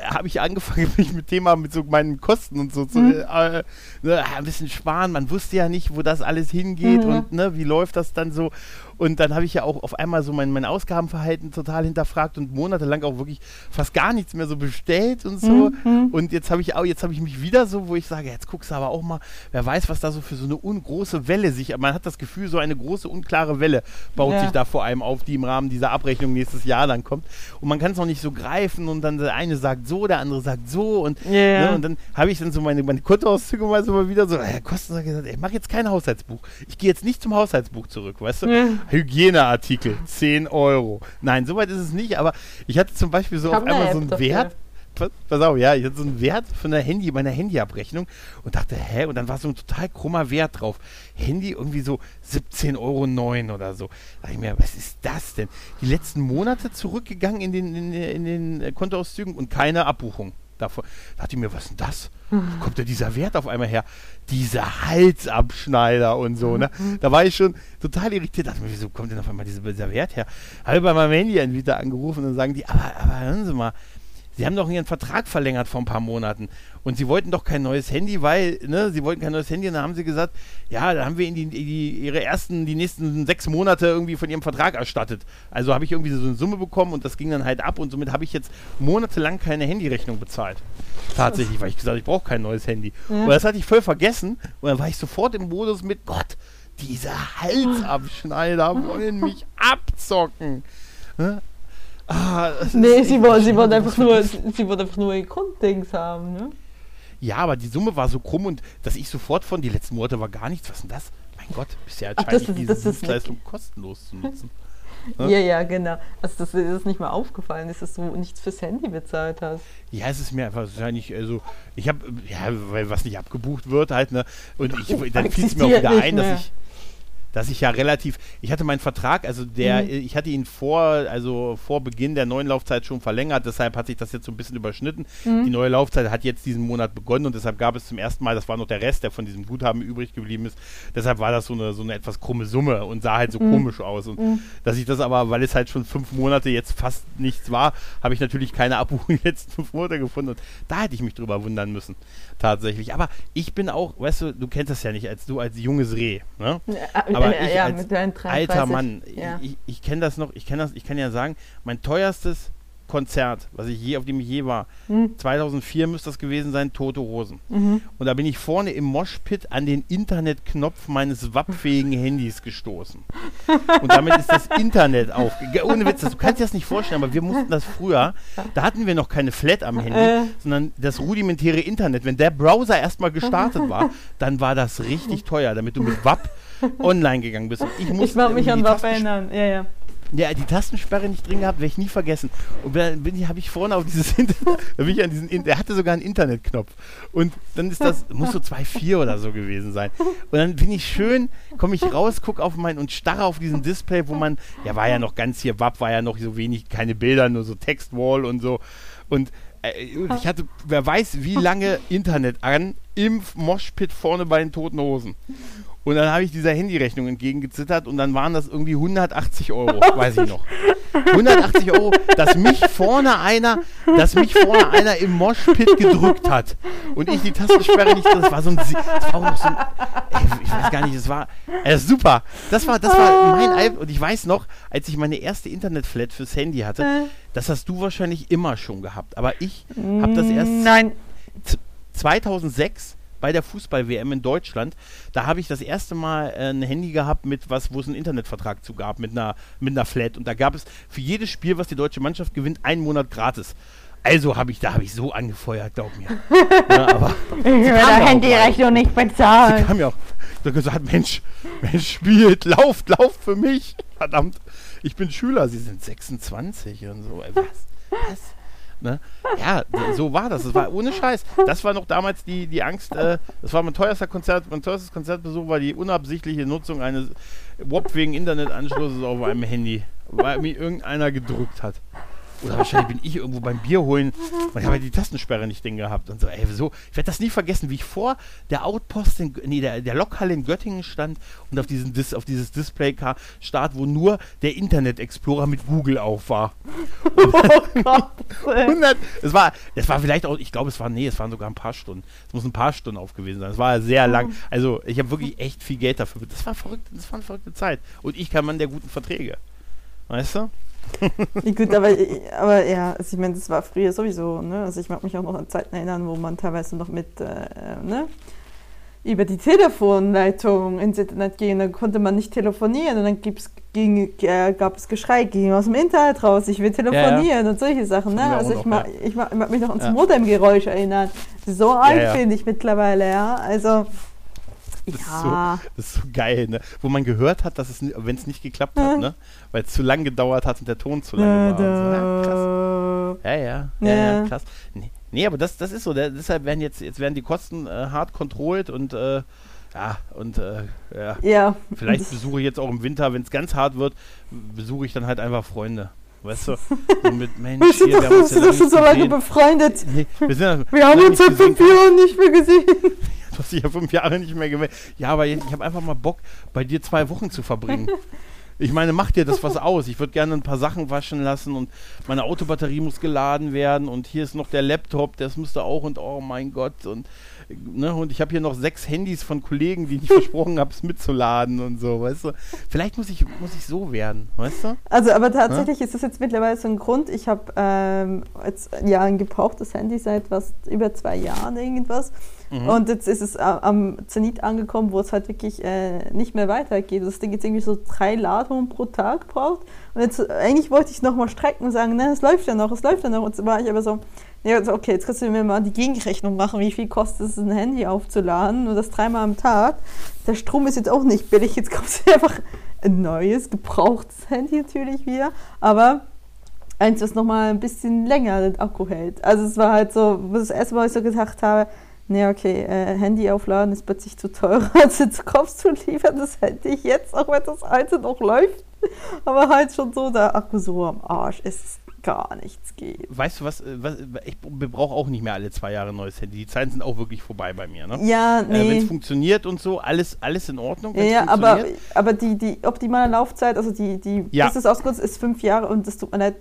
habe ich angefangen, mich mit Thema mit so meinen Kosten und so zu, Mhm. äh, ne, ein bisschen sparen. Man wusste ja nicht, wo das alles hingeht Mhm. und ne, wie läuft das dann so. Und dann habe ich ja auch auf einmal so mein, mein Ausgabenverhalten total hinterfragt und monatelang auch wirklich fast gar nichts mehr so bestellt und so. Mhm. Und jetzt habe ich auch, jetzt habe ich mich wieder so, wo ich sage, jetzt guckst du aber auch mal, wer weiß, was da so für so eine ungroße Welle sich, man hat das Gefühl, so eine große, unklare Welle baut Ja. sich da vor allem auf, die im Rahmen dieser Abrechnung nächstes Jahr dann kommt. Und man kann es noch nicht so greifen und dann der eine sagt so, der andere sagt so und, ja. ne, und dann habe ich dann so meine, meine Kontoauszüge mal so mal wieder so, äh, Kosten, sag ich gesagt, ey, mach jetzt kein Haushaltsbuch. Ich gehe jetzt nicht zum Haushaltsbuch zurück, weißt du? Ja. Hygieneartikel, 10 Euro. Nein, soweit ist es nicht, aber ich hatte zum Beispiel so Ich auf einmal so einen dafür. Wert. Pass, pass auf, ja, ich hatte so einen Wert von der Handy, meiner Handyabrechnung und dachte, hä? Und dann war so ein total krummer Wert drauf. Handy irgendwie so 17,09 Euro oder so. Da dachte ich mir, was ist das denn? Die letzten Monate zurückgegangen in den, in, in den Kontoauszügen und keine Abbuchung davon. Da dachte ich mir, was ist denn das? Wo kommt denn dieser Wert auf einmal her? Dieser Halsabschneider und so, ne? Da war ich schon total irritiert. Dachte mir, wieso kommt denn auf einmal dieser, dieser Wert her? Habe bei meinem Handyanbieter angerufen und dann sagen die, aber, aber hören Sie mal, Sie haben doch Ihren Vertrag verlängert vor ein paar Monaten und Sie wollten doch kein neues Handy, weil, ne, Sie wollten kein neues Handy und dann haben Sie gesagt, ja, da haben wir Ihnen die, die, Ihre ersten, die nächsten sechs Monate irgendwie von Ihrem Vertrag erstattet. Also habe ich irgendwie so eine Summe bekommen und das ging dann halt ab und somit habe ich jetzt monatelang keine Handyrechnung bezahlt. Tatsächlich, weil ich gesagt habe, ich brauche kein neues Handy. Und das hatte ich voll vergessen und dann war ich sofort im Modus mit, Gott, diese Halsabschneider wollen mich abzocken. Ne? Ah, ist Nee, sie wollen, sie wollen was einfach nur, sie wollen einfach nur ihr Grunddings haben, ne? Ja, aber die Summe war so krumm und dass ich sofort von, die letzten Monate war gar nichts. Was denn das? Mein Gott, ist ja Ach, das wahrscheinlich ist- diese das ist Dienstleistung kostenlos zu nutzen. Ja. Ja, ja, genau. Also das ist nicht mal aufgefallen, ist, dass du nichts fürs Handy bezahlt hast. Ja, es ist mir einfach wahrscheinlich, also ich habe, ja, weil was nicht abgebucht wird halt, ne? Und ich, dann fiel es mir auch wieder ein, mehr. dass ich, dass ich ja relativ, ich hatte meinen Vertrag, also der, Mhm. ich hatte ihn vor, also vor Beginn der neuen Laufzeit schon verlängert, deshalb hat sich das jetzt so ein bisschen überschnitten. Mhm. Die neue Laufzeit hat jetzt diesen Monat begonnen und deshalb gab es zum ersten Mal, das war noch der Rest, der von diesem Guthaben übrig geblieben ist, deshalb war das so eine, so eine etwas krumme Summe und sah halt so komisch aus. Und Mhm. dass ich das aber, weil es halt schon fünf Monate jetzt fast nichts war, habe ich natürlich keine Abbuchung letzten fünf Monate gefunden und da hätte ich mich drüber wundern müssen, tatsächlich. Aber ich bin auch, weißt du, du kennst das ja nicht, als du als junges Reh, ne? Aber ich ja, als mit deinen 33. Alter Mann, Ja. ich, ich kenne das noch, ich kenne das, ich kann ja sagen, mein teuerstes Konzert, was ich je, auf dem ich je war, Hm. 2004 müsste das gewesen sein, Tote Hosen. Mhm. Und da bin ich vorne im Moshpit an den Internetknopf meines wappfähigen Handys gestoßen. Und damit ist das Internet aufgegangen. Ohne Witz, das, du kannst dir das nicht vorstellen, aber wir mussten das früher, da hatten wir noch keine Flat am Handy, Äh. sondern das rudimentäre Internet. Wenn der Browser erstmal gestartet war, dann war das richtig teuer, damit du mit WAP online gegangen bist. Und ich Ich mag mich an Tasten- erinnern. Ja, ja. Ja, die Tastensperre nicht drin gehabt, werde ich nie vergessen. Und dann bin ich, habe ich vorne auf dieses Internet, da bin ich an diesen, der hatte sogar einen Internetknopf. Und dann ist das, muss so 2,4 oder so gewesen sein. Und dann bin ich schön, komme ich raus, gucke auf mein und starre auf diesen Display, wo man, ja, war ja noch ganz hier, WAP war ja noch so wenig, keine Bilder, nur so Textwall und so. Und äh, ich hatte, wer weiß, wie lange Internet an im Moshpit vorne bei den Toten Hosen. Und dann habe ich dieser Handyrechnung entgegengezittert und dann waren das irgendwie 180 Euro, weiß ich noch. 180 Euro, dass mich vorne einer, dass mich vorne einer im Moshpit gedrückt hat und ich die Tastensperre nicht, das war so ein, das war noch so ein, ey, ich weiß gar nicht, das war, äh, super. Das war, das war mein Al und ich weiß noch, als ich meine erste Internetflat fürs Handy hatte, das hast du wahrscheinlich immer schon gehabt, aber ich habe das erst Nein. z- 2006 bei der Fußball-WM in Deutschland. Da habe ich das erste Mal äh, ein Handy gehabt, mit was, wo es einen Internetvertrag zu gab, mit einer, mit einer Flat. Und da gab es für jedes Spiel, was die deutsche Mannschaft gewinnt, einen Monat gratis. Also habe ich, da habe ich so angefeuert, glaub mir. ja, aber ich will der Handyrechnung nicht bezahlen. Sie kam ja auch da gesagt, Mensch, Mensch, spielt, lauft, lauft für mich. Verdammt, ich bin Schüler, Sie sind 26 und so. Was? Was? Ne? Ja, so war das. Das war ohne Scheiß. Das war noch damals die, die Angst. Äh, das war mein teuerster Konzert, mein teuerstes Konzertbesuch war die unabsichtliche Nutzung eines WOP wegen Internetanschlusses auf einem Handy, weil mir irgendeiner gedrückt hat. Oder wahrscheinlich bin ich irgendwo beim Bier holen und ich habe die Tastensperre nicht drin gehabt und so. Ey, so. Ich werde das nie vergessen, wie ich vor der Outpost, in, nee, der, der Lokhalle in Göttingen stand und auf, diesen Dis, auf dieses Display start, wo nur der Internet Explorer mit Google auf war. Oh Gott. 100, es war, es war vielleicht auch, ich glaube, es war, nee, es waren sogar ein paar Stunden. Es muss ein paar Stunden auf gewesen sein. Es war sehr lang. Also, ich habe wirklich echt viel Geld dafür. Das war verrückt, das war eine verrückte Zeit. Und ich kann man der guten Verträge. Weißt du? Gut, aber, aber ja, also ich meine, das war früher sowieso, ne? Also ich mag mich auch noch an Zeiten erinnern, wo man teilweise noch mit, äh, ne? über die Telefonleitung ins Internet ging, dann konnte man nicht telefonieren und dann gibt's, ging, äh, gab es Geschrei, ging aus dem Internet raus, ich will telefonieren ja, ja. und solche Sachen. Ne? Also ich, mag, ich mag, mag mich noch ans ja. Modemgeräusch erinnern. So alt bin ich mittlerweile, ja. Also das, ja. ist so, das ist so geil, ne? Wo man gehört hat, dass es, wenn es nicht geklappt hat, ne? Weil es zu lang gedauert hat und der Ton zu lang war. So. Ja, krass. Ja, ja, ja, ja, krass. Nee, nee, aber das, das ist so. Der, deshalb werden jetzt, jetzt werden die Kosten äh, hart kontrolliert und äh, ja, und äh, ja. ja. Vielleicht besuche ich jetzt auch im Winter, wenn es ganz hart wird, besuche ich dann halt einfach Freunde. Weißt du, so mit Mensch, wir sind hier, doch, wir sind doch schon so lange befreundet. Nee, wir, sind, wir haben uns seit fünf Jahren nicht mehr gesehen. Du hast dich ja fünf Jahre nicht mehr gemeldet. Ja, aber ich habe einfach mal Bock, bei dir zwei Wochen zu verbringen. Ich meine, mach dir das was aus. Ich würde gerne ein paar Sachen waschen lassen und meine Autobatterie muss geladen werden und hier ist noch der Laptop, das müsste auch und oh mein Gott und ne, und ich habe hier noch sechs Handys von Kollegen, die ich versprochen habe, es mitzuladen und so, weißt du. Vielleicht muss ich, muss ich so werden, weißt du? Also, aber tatsächlich ja? ist das jetzt mittlerweile so ein Grund. Ich habe ähm, jetzt ja ein gebrauchtes Handy seit was über zwei Jahren irgendwas. Mhm. Und jetzt ist es am Zenit angekommen, wo es halt wirklich äh, nicht mehr weitergeht. Das Ding jetzt irgendwie so drei Ladungen pro Tag braucht. Und jetzt eigentlich wollte ich es nochmal strecken und sagen, ne, es läuft ja noch, es läuft ja noch. Und so war ich aber so, ja, also okay, jetzt kannst du mir mal die Gegenrechnung machen, wie viel kostet es, ein Handy aufzuladen und das dreimal am Tag. Der Strom ist jetzt auch nicht billig, jetzt du einfach ein neues, gebrauchtes Handy natürlich wieder, aber eins, das nochmal ein bisschen länger den Akku hält. Also es war halt so, das erste Mal, was ich so gesagt habe, nee, okay, äh, Handy aufladen ist plötzlich zu teuer. Also jetzt kaufst du lieber das Handy jetzt, auch wenn das alte noch läuft. Aber halt schon so der Akku so am Arsch ist gar nichts geht. Weißt du was, äh, was ich brauche auch nicht mehr alle zwei Jahre ein neues Handy. Die Zeiten sind auch wirklich vorbei bei mir. Ne? Ja, nee. Äh, wenn es funktioniert und so, alles, alles in Ordnung. Ja, aber, aber die, die optimale Laufzeit, also die, die ja. das ist ausgerüstet, ist fünf Jahre und das tut mir leid,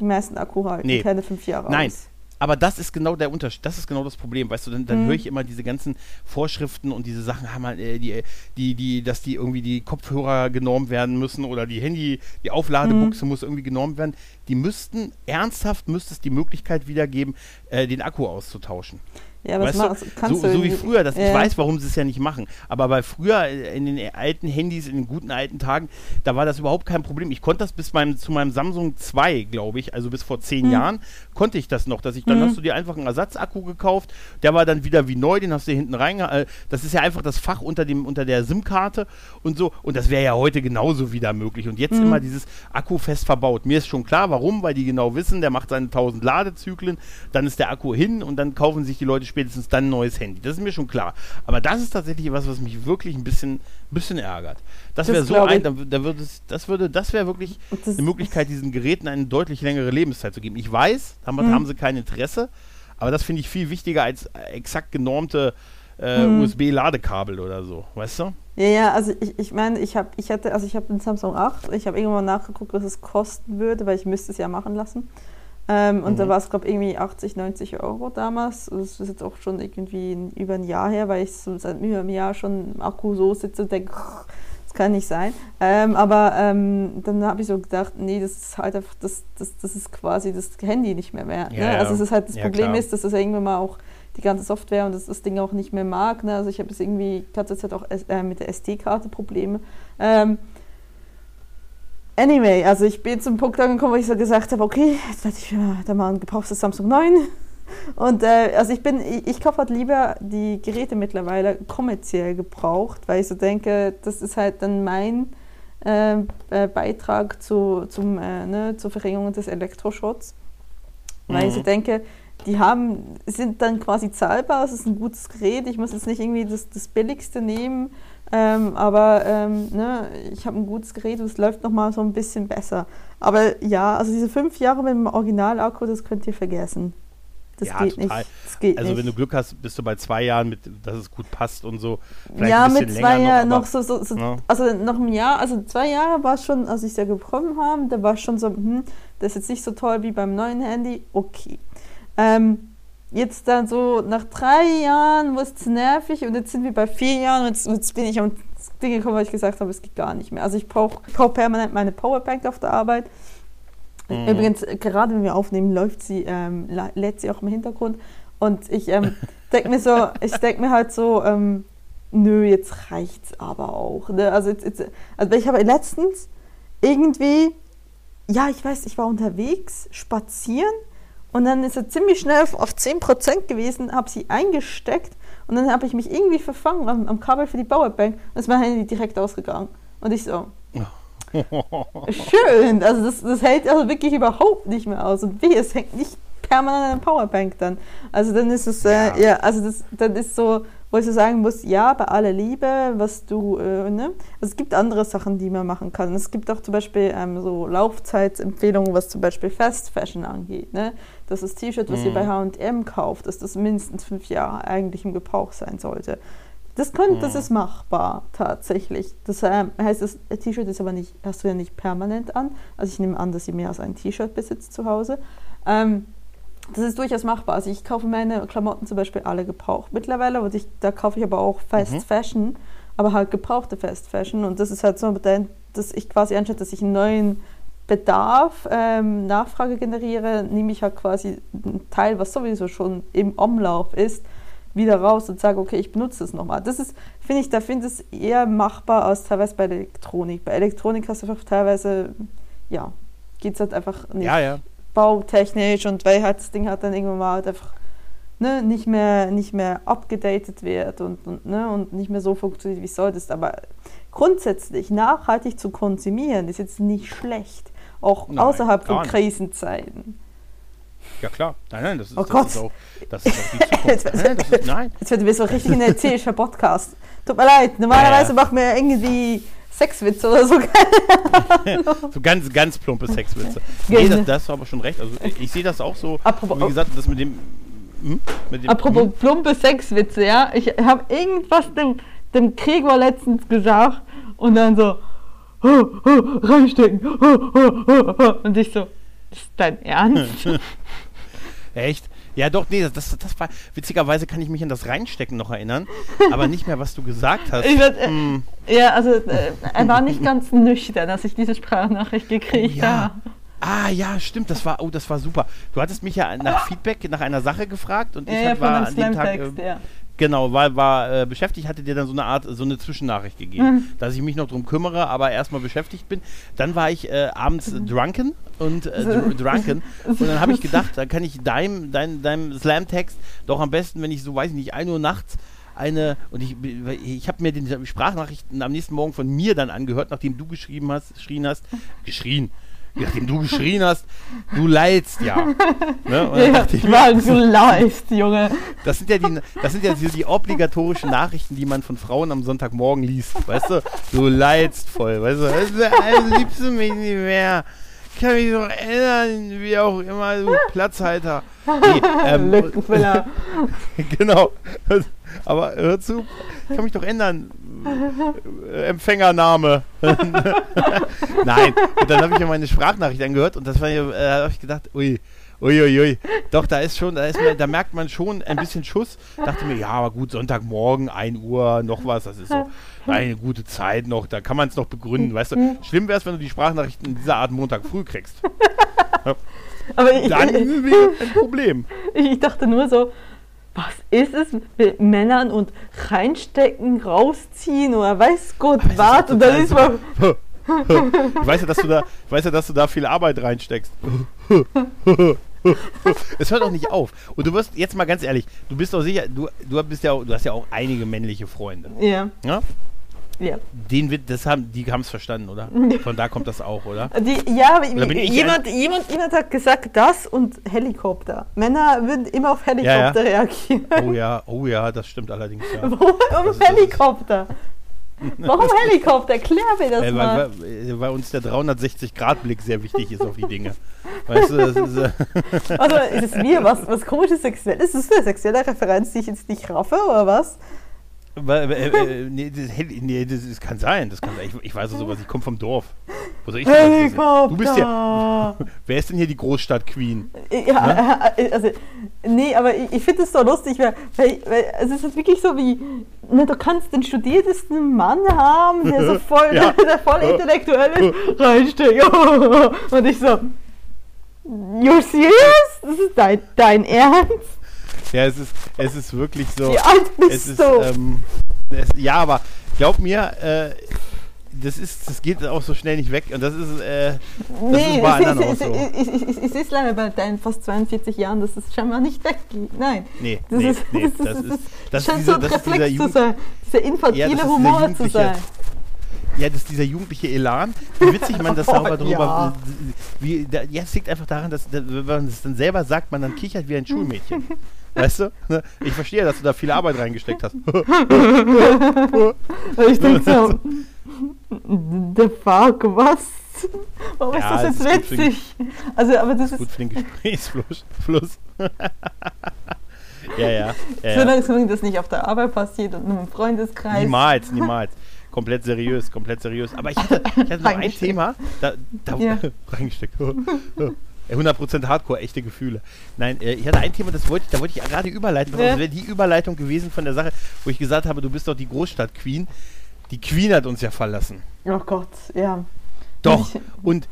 die meisten Akku halten nee. keine fünf Jahre Nein, aus. Aber das ist genau der Unterschied, das ist genau das Problem, weißt du, dann, dann mhm. höre ich immer diese ganzen Vorschriften und diese Sachen, haben äh, die, die, die, dass die irgendwie die Kopfhörer genormt werden müssen oder die Handy, die Aufladebuchse mhm. muss irgendwie genormt werden. Die müssten, ernsthaft müsste es die Möglichkeit wiedergeben, äh, den Akku auszutauschen. Ja, aber weißt das kannst so, du so wie früher, das, ja. ich weiß, warum sie es ja nicht machen, aber bei früher in den alten Handys, in den guten alten Tagen, da war das überhaupt kein Problem. Ich konnte das bis meinem, zu meinem Samsung 2, glaube ich, also bis vor zehn hm. Jahren, konnte ich das noch, dass ich, dann hm. hast du dir einfach einen Ersatzakku gekauft, der war dann wieder wie neu, den hast du hinten rein, äh, das ist ja einfach das Fach unter, dem, unter der SIM-Karte und so, und das wäre ja heute genauso wieder möglich. Und jetzt hm. immer dieses Akku fest verbaut. Mir ist schon klar, warum, weil die genau wissen, der macht seine 1000 Ladezyklen, dann ist der Akku hin und dann kaufen sich die Leute spätestens dann ein neues Handy. Das ist mir schon klar. Aber das ist tatsächlich was, was mich wirklich ein bisschen, bisschen ärgert. Das, wäre so ein, da, da würde das würde, das wäre wirklich das eine Möglichkeit, diesen Geräten eine deutlich längere Lebenszeit zu geben. Ich weiß, damit mhm. haben sie kein Interesse, aber das finde ich viel wichtiger als exakt genormte äh, mhm. USB-Ladekabel oder so, weißt du? Ja, ja, also ich, ich meine, ich habe, ich hatte, also ich habe den Samsung 8, ich habe irgendwann nachgeguckt, was es kosten würde, weil ich müsste es ja machen lassen. Ähm, und mhm. da war es, glaube ich, irgendwie 80, 90 Euro damals. Das ist jetzt auch schon irgendwie ein, über ein Jahr her, weil ich so seit über einem Jahr schon im Akku so sitze und denke, das kann nicht sein. Ähm, aber ähm, dann habe ich so gedacht, nee, das ist halt einfach, das, das, das ist quasi das Handy nicht mehr wert. Ja, ne? Also es ist halt, das ja, Problem klar. ist, dass das irgendwann mal auch die ganze Software und das, das Ding auch nicht mehr mag. Ne? Also ich habe jetzt irgendwie, ich hatte jetzt halt auch äh, mit der SD-Karte Probleme. Ähm, anyway, also ich bin zum Punkt angekommen, wo ich so gesagt habe, okay, jetzt werde ich da mal ein gebrauchtes Samsung 9 und äh, also ich bin, ich, ich kaufe halt lieber die Geräte mittlerweile kommerziell gebraucht, weil ich so denke, das ist halt dann mein äh, äh, Beitrag zu, zum, äh, ne, zur Verringerung des Elektroschrotts. Weil ich so mhm. denke, die haben, sind dann quasi zahlbar, es ist ein gutes Gerät, ich muss jetzt nicht irgendwie das, das Billigste nehmen, ähm, aber ähm, ne, ich habe ein gutes Gerät und es läuft nochmal so ein bisschen besser. Aber ja, also diese fünf Jahre mit dem Original-Akku, das könnt ihr vergessen. Das ja, geht total. nicht. Das geht also nicht. wenn du Glück hast, bist du bei zwei Jahren, mit, dass es gut passt und so. Vielleicht ja, ein bisschen mit zwei Jahren noch, noch so, so, so Ja. also noch ein Jahr, also zwei Jahre war es schon, als ich es ja bekommen habe, da war es schon so, hm, das ist jetzt nicht so toll wie beim neuen Handy, okay. Ähm, jetzt dann so nach drei Jahren wurde es nervig und jetzt sind wir bei vier Jahren und jetzt, jetzt bin ich am Ding gekommen, weil ich gesagt habe, es geht gar nicht mehr. Also ich brauche brauch permanent meine Powerbank auf der Arbeit. Mhm. Übrigens, gerade wenn wir aufnehmen, läuft sie, ähm, lädt sie auch im Hintergrund. Und ich ähm, denke mir so, ich denke mir halt so, ähm, nö, jetzt reicht's aber auch. Ne? Also, jetzt, jetzt, also ich habe letztens irgendwie, ja, ich weiß, ich war unterwegs, spazieren und dann ist er ziemlich schnell auf, auf 10% gewesen, habe sie eingesteckt und dann habe ich mich irgendwie verfangen am, am Kabel für die Powerbank und ist mein Handy direkt ausgegangen. Und ich so, schön, also das, das hält also wirklich überhaupt nicht mehr aus. Und wie, es hängt nicht permanent an der Powerbank dann. Also dann ist es, äh, Ja. ja. also das, dann ist so, wo ich so sagen muss, ja, bei aller Liebe, was du, äh, ne? Also es gibt andere Sachen, die man machen kann. Es gibt auch zum Beispiel ähm, so Laufzeitsempfehlungen, was zum Beispiel Fast Fashion angeht, ne? Das ist T-Shirt, was ihr Mhm. bei H&M kauft, dass das mindestens fünf Jahre eigentlich im Gebrauch sein sollte. Das, könnte, das Mhm. ist machbar tatsächlich. Das ähm, heißt, das T-Shirt ist aber nicht, hast du ja nicht permanent an. Also ich nehme an, dass ihr mehr als ein T-Shirt besitzt zu Hause. Ähm, das ist durchaus machbar. Also ich kaufe meine Klamotten zum Beispiel alle gebraucht mittlerweile. Und ich, da kaufe ich aber auch Fast Mhm. Fashion, aber halt gebrauchte Fast Fashion. Und das ist halt so, dass ich quasi einschätze, dass ich einen neuen Bedarf, ähm, Nachfrage generiere, nehme ich halt quasi einen Teil, was sowieso schon im Umlauf ist, wieder raus und sage, okay, ich benutze es nochmal. Das ist, finde ich, da finde ich es eher machbar als teilweise bei Elektronik. Bei Elektronik hast du einfach teilweise, ja, geht es halt einfach nicht ja, ja. Bautechnisch und weil halt das Ding halt dann irgendwann mal halt einfach ne, nicht, mehr, nicht mehr abgedatet wird und, und, ne, und nicht mehr so funktioniert, wie es sollte. Aber grundsätzlich nachhaltig zu konsumieren ist jetzt nicht schlecht, auch Nein, außerhalb von. Krisenzeiten. Ja klar. Nein, nein, das ist, Oh das Gott. ist auch, das ist auch die Zukunft. nein, das ist, nein. Jetzt wird wir so richtig ein erzählischer Podcast. Tut mir leid, normalerweise Ja, ja. machen wir irgendwie Sexwitze oder so. So ganz, ganz plumpe Sexwitze. Nee, das, das hast du aber schon recht. Also ich, ich sehe das auch so. Apropos- Wie gesagt, das mit dem. Hm? Mit dem Apropos hm? plumpe Sexwitze, ja. Ich habe irgendwas dem, dem Gregor letztens gesagt und dann so, "Oh, oh, reinstecken. Oh, oh, oh, oh." Und ich so, ist dein Ernst? Echt? Ja, doch, nee, das, das, war. Witzigerweise kann ich mich an das Reinstecken noch erinnern, aber nicht mehr, was du gesagt hast. Ich werd, äh, Hm, ja, also äh, er war nicht ganz nüchtern, als ich diese Sprachnachricht gekriegt Oh, ja. habe. Ah, ja, stimmt, das war, oh, das war super. Du hattest mich ja nach Feedback, nach einer Sache gefragt und Ja, ich ja, war an dem Tag, äh, ja. Genau, war, war äh, beschäftigt, hatte dir dann so eine Art, so eine Zwischennachricht gegeben, Mhm. dass ich mich noch drum kümmere, aber erstmal beschäftigt bin. Dann war ich äh, abends Mhm. drunken und äh, dr drunken und dann habe ich gedacht, da kann ich deinem, deinem, deinem Slam-Text doch am besten, wenn ich so, weiß ich nicht, 1 Uhr nachts eine, und ich, ich habe mir die Sprachnachrichten am nächsten Morgen von mir dann angehört, nachdem du geschrieben hast, geschrien hast, geschrien, nachdem du geschrien hast, du leidst ja. Ne? Ja, dachte ich war so leist, Junge. das sind ja die, das sind ja die, die obligatorischen Nachrichten, die man von Frauen am Sonntagmorgen liest. Weißt du? Du leidst voll. Weißt du? Also, also liebst du mich nicht mehr. Ich kann mich doch erinnern, wie auch immer, du Platzhalter. Nee, ähm, Lückenfüller. genau. Aber hör zu, ich kann mich doch ändern. Äh, Empfängername. Nein. Und dann habe ich mir meine Sprachnachricht angehört und das war ja, äh, habe ich gedacht, ui. Uiuiui, ui. doch, da ist schon, da ist mir, da merkt man schon ein bisschen Schuss. Dachte mir, ja, aber gut, Sonntagmorgen, 1 Uhr, noch was, das ist so eine gute Zeit noch, da kann man es noch begründen, weißt du. Schlimm wäre es, wenn du die Sprachnachrichten in dieser Art Montag früh kriegst. Aber ich, Dann ich, wäre ein Problem. ich dachte nur so, was ist es mit Männern und reinstecken, rausziehen oder weiß Gott was? Und dann ist man. Ich weiß ja, dass du da, ich weiß ja, dass du da viel Arbeit reinsteckst. Es hört auch nicht auf. Und du wirst jetzt mal ganz ehrlich, du bist doch sicher, du, du bist ja, du hast ja auch einige männliche Freunde. Ja, Ja? Ja. Den wird, das haben, die haben es verstanden, oder? Von da kommt das auch, oder? Die, ja, Oder jemand, jemand, jemand hat gesagt, das und Helikopter. Männer würden immer auf Helikopter reagieren. Oh ja, oh ja, das stimmt allerdings. Ja. Warum ist- Helikopter? Warum Helikopter? Klär mir das Äh, mal. weil, weil, weil uns der 360-Grad-Blick sehr wichtig ist auf die Dinge. Weißt du, das ist, äh, Also ist es mir was, was komisches Sexuelles? Ist das eine sexuelle Referenz, die ich jetzt nicht raffe, oder was? Weil, äh, äh, nee, das, nee, das, das kann sein. Das kann sein. Ich, ich weiß sowas, ich komme vom Dorf. Wo soll ich? Helikopter! Du bist ja. Wer ist denn hier die Großstadt-Queen? Ja, äh, also, nee, aber ich, ich finde es so lustig, weil, weil, weil also es ist wirklich so wie, ne, du kannst den studiertesten Mann haben, der so voll, Ja. der voll intellektuell ist, reinstecken. Und ich so, you serious? Das ist dein, dein Ernst? Ja, es ist, es ist wirklich so. Wie alt Es bist ist, du? ähm, es, ja, aber glaub mir, äh, das ist, das geht auch so schnell nicht weg. Und das ist, äh, das ist bei es, anderen auch ist, so. es, ist, es, ist, es ist leider bei deinen fast 42 Jahren, dass es scheinbar nicht weggeht. Nein. Nee, Das nee, ist, nee, das, ist, das scheint so ein Reflex zu sein. Dieser infantile Ja, das ist dieser Humor zu jugendliche- sein. Ja, das ist dieser jugendliche Elan. Wie witzig man das darüber, Ja. darüber wie, da, ja, es liegt einfach daran, dass, dass wenn man es dann selber sagt, man dann kichert wie ein Schulmädchen. Weißt du? Ne? Ich verstehe, dass du da viel Arbeit reingesteckt hast. Ich denke so, the fuck, was? Warum Ja, ist das jetzt ist den- witzig? Also, aber das ist, Gut für den Gesprächsfluss. Fluss. ja, ja. ja, ja. solange, solange das nicht auf der Arbeit passiert und nur im Freundeskreis. Niemals, niemals. Komplett seriös, komplett seriös. Aber ich hatte, ich hatte noch ein. Thema, da, da Ja. reingesteckt. 100% Hardcore, echte Gefühle. Nein, äh, ich hatte ein Thema, das wollte, da wollte ich gerade überleiten. Ja. Das wäre die Überleitung gewesen von der Sache, wo ich gesagt habe, du bist doch die Großstadt-Queen. Die Queen hat uns ja verlassen. Oh Gott, ja. Doch. Ich- Und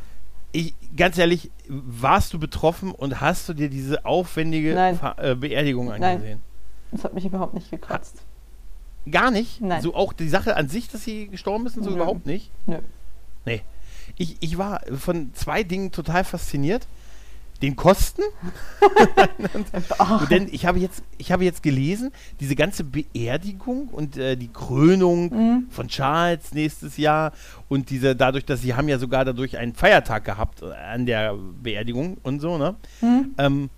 ich, ganz ehrlich, warst du betroffen und hast du dir diese aufwendige Nein. Äh, Beerdigung Nein. angesehen? Das hat mich überhaupt nicht gekratzt. Gar nicht? Nein. So auch die Sache an sich, dass sie gestorben ist und so Nö. überhaupt nicht? Nö. Nee. Ich, ich war von zwei Dingen total fasziniert. Den Kosten, Ach, denn ich habe jetzt, ich habe jetzt gelesen, diese ganze Beerdigung und äh, die Krönung Mhm. von Charles nächstes Jahr und diese, dadurch, dass sie haben ja sogar dadurch einen Feiertag gehabt äh, an der Beerdigung und so, ne? Hm? Ähm,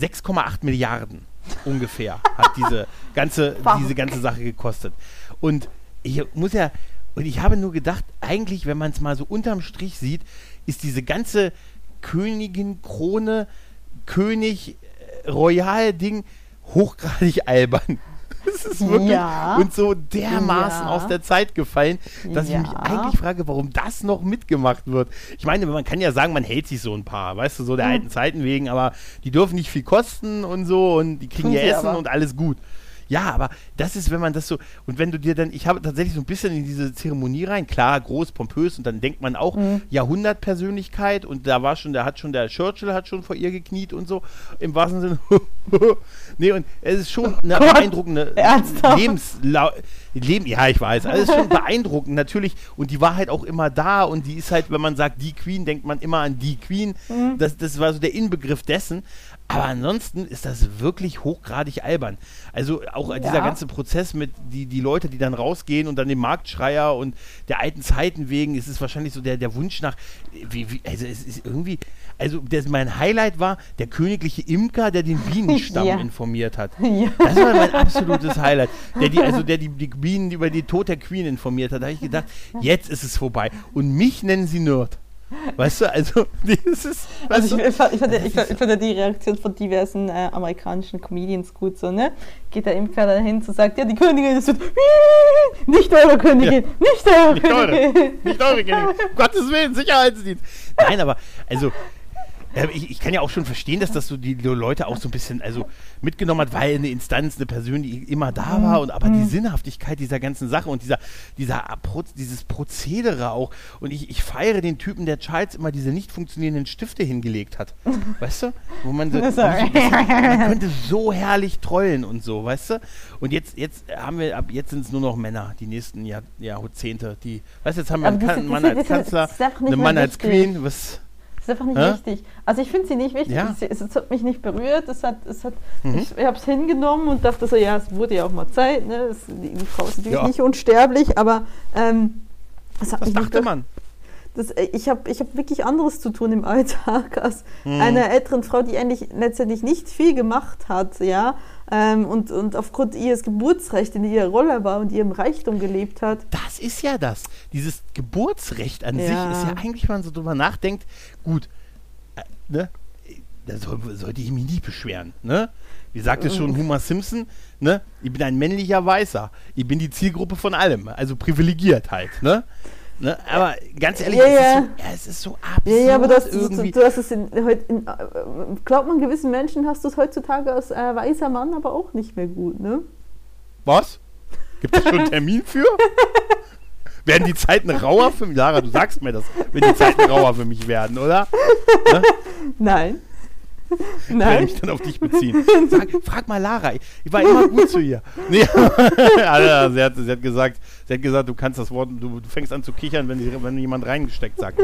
6,8 Milliarden ungefähr hat diese ganze, diese ganze Sache gekostet. Und ich muss ja, und ich habe nur gedacht, eigentlich, wenn man es mal so unterm Strich sieht, ist diese ganze Königin, Krone, König, äh, Royal-Ding hochgradig albern. Das ist wirklich Ja. und so dermaßen Ja. aus der Zeit gefallen, dass ich mich Ja. eigentlich frage, warum das noch mitgemacht wird. Ich meine, man kann ja sagen, man hält sich so ein paar, weißt du, so der Hm. alten Zeiten wegen, aber die dürfen nicht viel kosten und so und die kriegen Tun ihr sie Essen aber. und alles gut. Ja, aber das ist, wenn man das so, und wenn du dir dann, ich habe tatsächlich so ein bisschen in diese Zeremonie rein, klar, groß, pompös, und dann denkt man auch, Mhm. Jahrhundertpersönlichkeit, und da war schon, da hat schon, der Churchill hat schon vor ihr gekniet und so, im wahrsten Sinne. nee, und es ist schon eine Gott, beeindruckende ernsthaft? Lebenslau Leben, ja, ich weiß, alles schon beeindruckend, natürlich, und die war halt auch immer da, und die ist halt, wenn man sagt, die Queen, denkt man immer an die Queen, Mhm. das, das war so der Inbegriff dessen, aber ansonsten ist das wirklich hochgradig albern. Also auch dieser Ja. ganze Prozess mit die, die Leute, die dann rausgehen und dann dem Marktschreier und der alten Zeiten wegen, ist es wahrscheinlich so der, der Wunsch nach, wie, wie, also es ist irgendwie, also das, mein Highlight war der königliche Imker, der den Bienenstamm Ja. informiert hat. Ja. Das war mein absolutes Highlight. Der die, also der die, die Bienen über die Tod der Queen informiert hat. Da habe ich gedacht, jetzt ist es vorbei. Und mich nennen sie Nerd. Weißt du, also das ist. Weißt Also ich, ich, fand- ich, fand, ich, fand, ich fand ja die Reaktion von diversen äh, amerikanischen Comedians gut so, ne? Geht der Impfer dahin und sagt, ja, die Königin ist so, nicht eure Königin, nicht eure Nicht eure. Königin. nicht eure Königin. Um Gottes Willen, Sicherheitsdienst. Nein, aber also Äh, ich, ich, kann ja auch schon verstehen, dass das so die Leute auch so ein bisschen also mitgenommen hat, weil eine Instanz, eine Person, die immer da war, und aber die Mhm. Sinnhaftigkeit dieser ganzen Sache und dieser, dieser dieses Prozedere auch. Und ich, ich feiere den Typen, der Charles immer diese nicht funktionierenden Stifte hingelegt hat. Weißt du? Wo man so, bisschen, man könnte so herrlich trollen und so, weißt du? Und jetzt, jetzt haben wir, ab jetzt sind es nur noch Männer, die nächsten Jahr, Jahrzehnte, die, weißt du, jetzt haben wir Aber einen, das- Kan- das- Mann das- als Kanzler, einen Mann als. Queen, was. Das ist einfach nicht Hä? wichtig. Also ich finde sie nicht wichtig. Ja. Es, es, hat mich nicht berührt. Es hat, es hat, Mhm. Ich, ich habe es hingenommen und dachte so, ja, es wurde ja auch mal Zeit. Ne? Es, die, die Frau ist natürlich Ja. nicht unsterblich, aber ähm, es hat Was mich nicht dachte man? Das, äh, ich habe ich hab wirklich anderes zu tun im Alltag als Mhm. einer älteren Frau, die eigentlich letztendlich nicht viel gemacht hat, ja, und, und aufgrund ihres Geburtsrechts in ihrer Rolle war und ihrem Reichtum gelebt hat. Das ist ja das. Dieses Geburtsrecht an Ja. sich ist ja eigentlich, wenn man so drüber nachdenkt, gut, äh, ne? Da soll, sollte ich mich nie beschweren, ne? Wie sagt es schon Homer Simpson, ne? Ich bin ein männlicher Weißer. Ich bin die Zielgruppe von allem, also privilegiert halt, ne? Ne? Aber ganz ehrlich, Ja, es, ja. Ist so, ja, es ist so absurd Ja, ja, aber du hast, du, irgendwie. du hast es in, in, äh, glaubt man, gewissen Menschen hast du es heutzutage als äh, weißer Mann aber auch nicht mehr gut, ne? Was? Gibt es schon einen Termin für? werden die Zeiten rauer für mich? Lara, du sagst mir das, wenn die Zeiten rauer für mich werden, oder? Nein. Ich werde Nein. mich dann auf dich beziehen. Sag, frag mal Lara, ich, war immer gut zu ihr. Nee, sie, hat, sie hat gesagt, sie hat gesagt, du kannst das Wort, du, du fängst an zu kichern, wenn, die, wenn jemand reingesteckt sagt.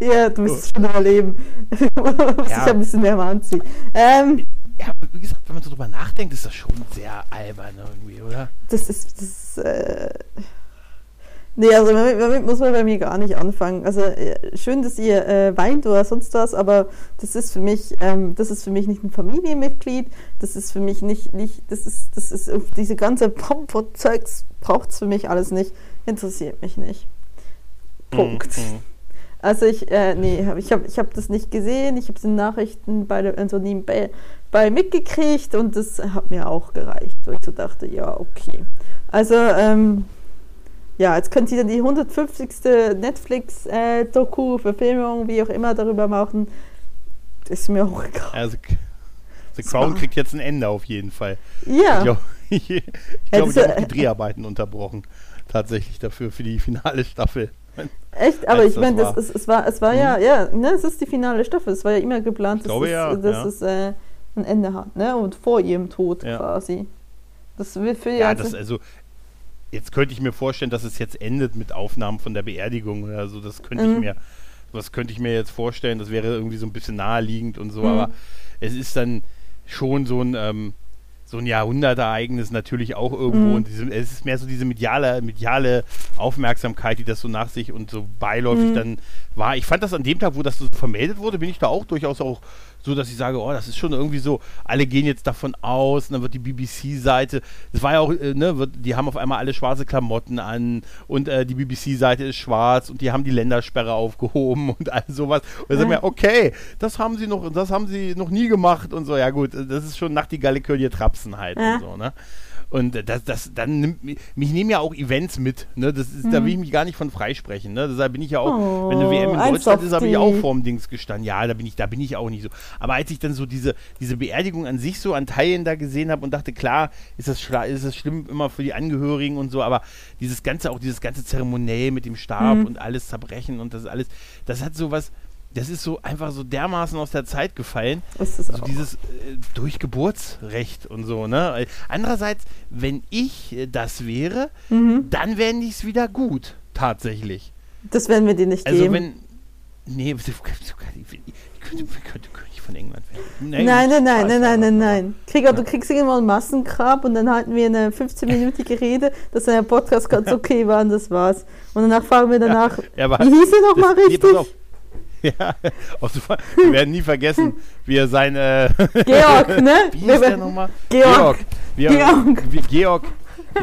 Ja, du musst es schon überleben. Muss ich Ja. ein bisschen mehr mal anziehen. Ähm, Ja, wie gesagt, wenn man so drüber nachdenkt, ist das schon sehr albern irgendwie, oder? das ist. Das ist äh, nee, also damit, damit muss man bei mir gar nicht anfangen. Also äh, schön, dass ihr äh, weint oder sonst was, aber das ist für mich, ähm, das ist für mich nicht ein Familienmitglied. Das ist für mich nicht, nicht das ist, das ist diese ganze Pomp und Zeugs braucht es für mich alles nicht. Interessiert mich nicht. Punkt. Mhm, mhm. Also ich, äh, nee, hab, ich habe ich hab das nicht gesehen. Ich habe es in Nachrichten bei der also nebenbei bei mitgekriegt und das hat mir auch gereicht, wo ich so dachte, ja, okay. Also, ähm, ja, jetzt könnt ihr dann die 150. Netflix-Doku, Verfilmung, wie auch immer, darüber machen. Ist mir auch egal. Also, The Crown kriegt jetzt ein Ende auf jeden Fall. Ja, Ich glaube, ich, ich glaube, das die haben äh, die Dreharbeiten unterbrochen. Tatsächlich dafür, für die finale Staffel. echt, aber als ich das meine, das, ist- es war, es war ja, ja, ne, es ist die finale Staffel. Es war ja immer geplant, dass, glaube, es, ja, dass ja. es äh, ein Ende hat, ne? Und vor ihrem Tod Ja. quasi. Das will für Ja, das also. Jetzt könnte ich mir vorstellen, dass es jetzt endet mit Aufnahmen von der Beerdigung oder so. Das könnte ich Mhm. mir, das könnte ich mir jetzt vorstellen. Das wäre irgendwie so ein bisschen naheliegend und so. Mhm. Aber es ist dann schon so ein ähm, so ein Jahrhundertereignis natürlich auch irgendwo. Mhm. Und diese, es ist mehr so diese mediale, mediale Aufmerksamkeit, die das so nach sich und so beiläufig Mhm. dann war. Ich fand das an dem Tag, wo das so vermeldet wurde, bin ich da auch durchaus auch so, dass ich sage, oh, das ist schon irgendwie so, alle gehen jetzt davon aus, und dann wird die BBC-Seite, das war ja auch, äh, ne, wird, die haben auf einmal alle schwarze Klamotten an und äh, die BBC-Seite ist schwarz und die haben die Ländersperre aufgehoben und all sowas. Und dann sagen wir, okay, das haben sie noch, das haben sie noch nie gemacht und so, ja gut, das ist schon Nachtigalle Kölje Trapsen halt Ja. und so, ne? Und das, das, dann nimmt mich, nehmen ja auch Events mit, ne? Das ist, Da will ich mich gar nicht von freisprechen, ne? Deshalb bin ich ja auch, Oh, wenn eine WM in ein Deutschland ist, habe ich auch vorm Dings gestanden. Ja, da bin ich, da bin ich auch nicht so. Aber als ich dann so diese, diese Beerdigung an sich so an Teilen da gesehen habe und dachte, klar, ist das, ist das schlimm immer für die Angehörigen und so, aber dieses ganze, auch dieses ganze Zeremoniell mit dem Stab Mhm. und alles zerbrechen und das alles, das hat so was, das ist so einfach so dermaßen aus der Zeit gefallen. ist es So auch. dieses äh, durch Geburtsrecht und so, ne? Andererseits, wenn ich äh, das wäre, Mhm. dann wäre es wieder gut, tatsächlich. Das werden wir dir nicht Also geben. wenn. Nee, ich könnte, ich könnte König von England werden. Nein, nein, nein, nein, nein, nein, nein. nein. Krieger, du kriegst irgendwann ein Massengrab und dann halten wir eine 15-minütige Rede, dass der Podcast ganz okay war und das war's. Und danach fragen wir danach, Ja, aber wie hieß er nochmal nee, richtig? auf. Ja, wir werden nie vergessen, wie er sein. Äh, Georg, ne? wie hieß der nochmal? Georg. Wie Georg. Wie Georg.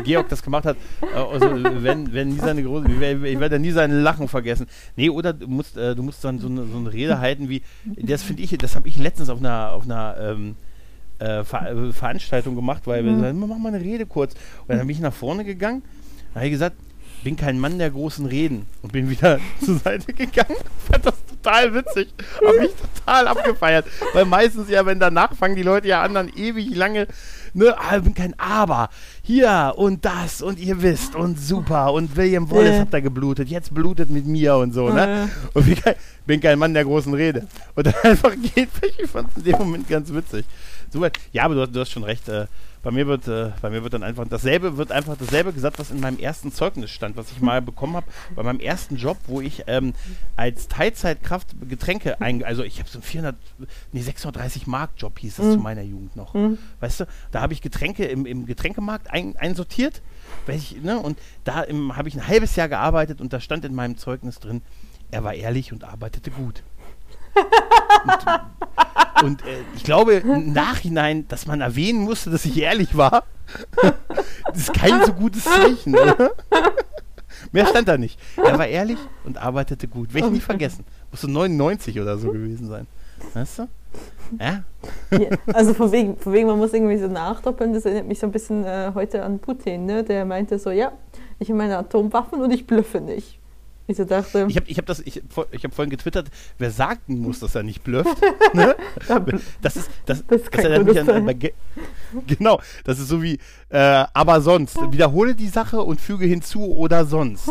Georg das gemacht hat, äh, also wenn, wenn nie seine große, ich werde- nie sein Lachen vergessen. Nee, oder du musst, äh, du musst dann so eine, so eine Rede halten wie, das finde ich, das habe ich letztens auf einer, auf einer ähm, äh, Ver Veranstaltung gemacht, weil wir Mhm. sagen, mach mal eine Rede kurz. Und dann bin ich nach vorne gegangen, habe ich gesagt, bin kein Mann der großen Reden und bin wieder zur Seite gegangen. Fand das total witzig. Habe ich total abgefeiert. Weil meistens ja, wenn danach fangen die Leute ja an, dann ewig lange, ne, ah, ich bin kein Aber. Hier und das und ihr wisst und super und William Wallace Ja. hat da geblutet, jetzt blutet mit mir und so, ne? Ja. Und ich bin kein Mann der großen Rede. Und dann einfach geht, ich fand es in dem Moment ganz witzig. Super. Ja, aber du hast, du hast schon recht. Äh, bei mir wird, äh, bei mir wird dann einfach dasselbe, wird einfach dasselbe gesagt, was in meinem ersten Zeugnis stand, was ich mal bekommen habe bei meinem ersten Job, wo ich ähm, als Teilzeitkraft Getränke ein, also ich habe so einen 400, nee 630 Mark Job hieß das zu meiner Jugend noch, weißt du, da habe ich Getränke im, im Getränkemarkt ein, einsortiert, welch, ne, und da habe ich ein halbes Jahr gearbeitet und da stand in meinem Zeugnis drin, er war ehrlich und arbeitete gut. und und äh, ich glaube im Nachhinein, dass man erwähnen musste, dass ich ehrlich war, das ist kein so gutes Zeichen, oder? Mehr stand da nicht. Er war ehrlich und arbeitete gut. Werde ich nie vergessen. Muss so 99 oder so gewesen sein. Weißt du? Ja? Ja, also von wegen, von wegen, man muss irgendwie so nachdoppeln, das erinnert mich so ein bisschen äh, heute an Putin, ne? der meinte so, ja, ich habe meine Atomwaffen und ich bluffe nicht. Ich so dachte, Ich habe ich hab das, ich, ich hab vorhin getwittert, wer sagen muss, dass er nicht blufft. ne? Das ist, das, Das kann erinnert mich an, Genau, das ist so wie, äh, aber sonst. Wiederhole die Sache und füge hinzu oder sonst.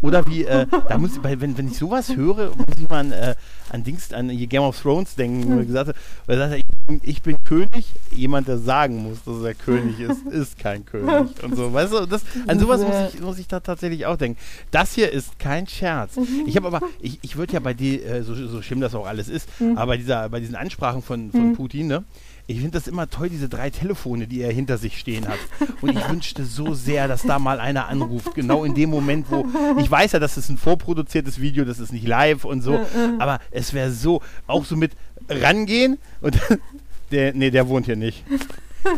Oder wie, äh, da muss ich, wenn, wenn ich sowas höre, muss ich mal an, äh, an Dings, an Game of Thrones denken, wo gesagt hat, weil sagt, ich, bin- ich bin König, jemand, der sagen muss, dass er König ist, ist kein König. Und so, weißt du, das, an sowas muss ich, muss ich da tatsächlich auch denken. Das hier ist kein Scherz. Ich habe aber, ich, ich würde ja bei dir, äh, so, so schlimm das auch alles ist, aber bei, dieser, bei diesen Ansprachen von, von Putin, ne? Ich finde das immer toll, diese drei Telefone, die er hinter sich stehen hat. Und ich wünschte so sehr, dass da mal einer anruft. Genau in dem Moment, wo. Ich weiß ja, das ist ein vorproduziertes Video, das ist nicht live und so. Aber es wäre so, auch so mit rangehen und der, nee, der wohnt hier nicht.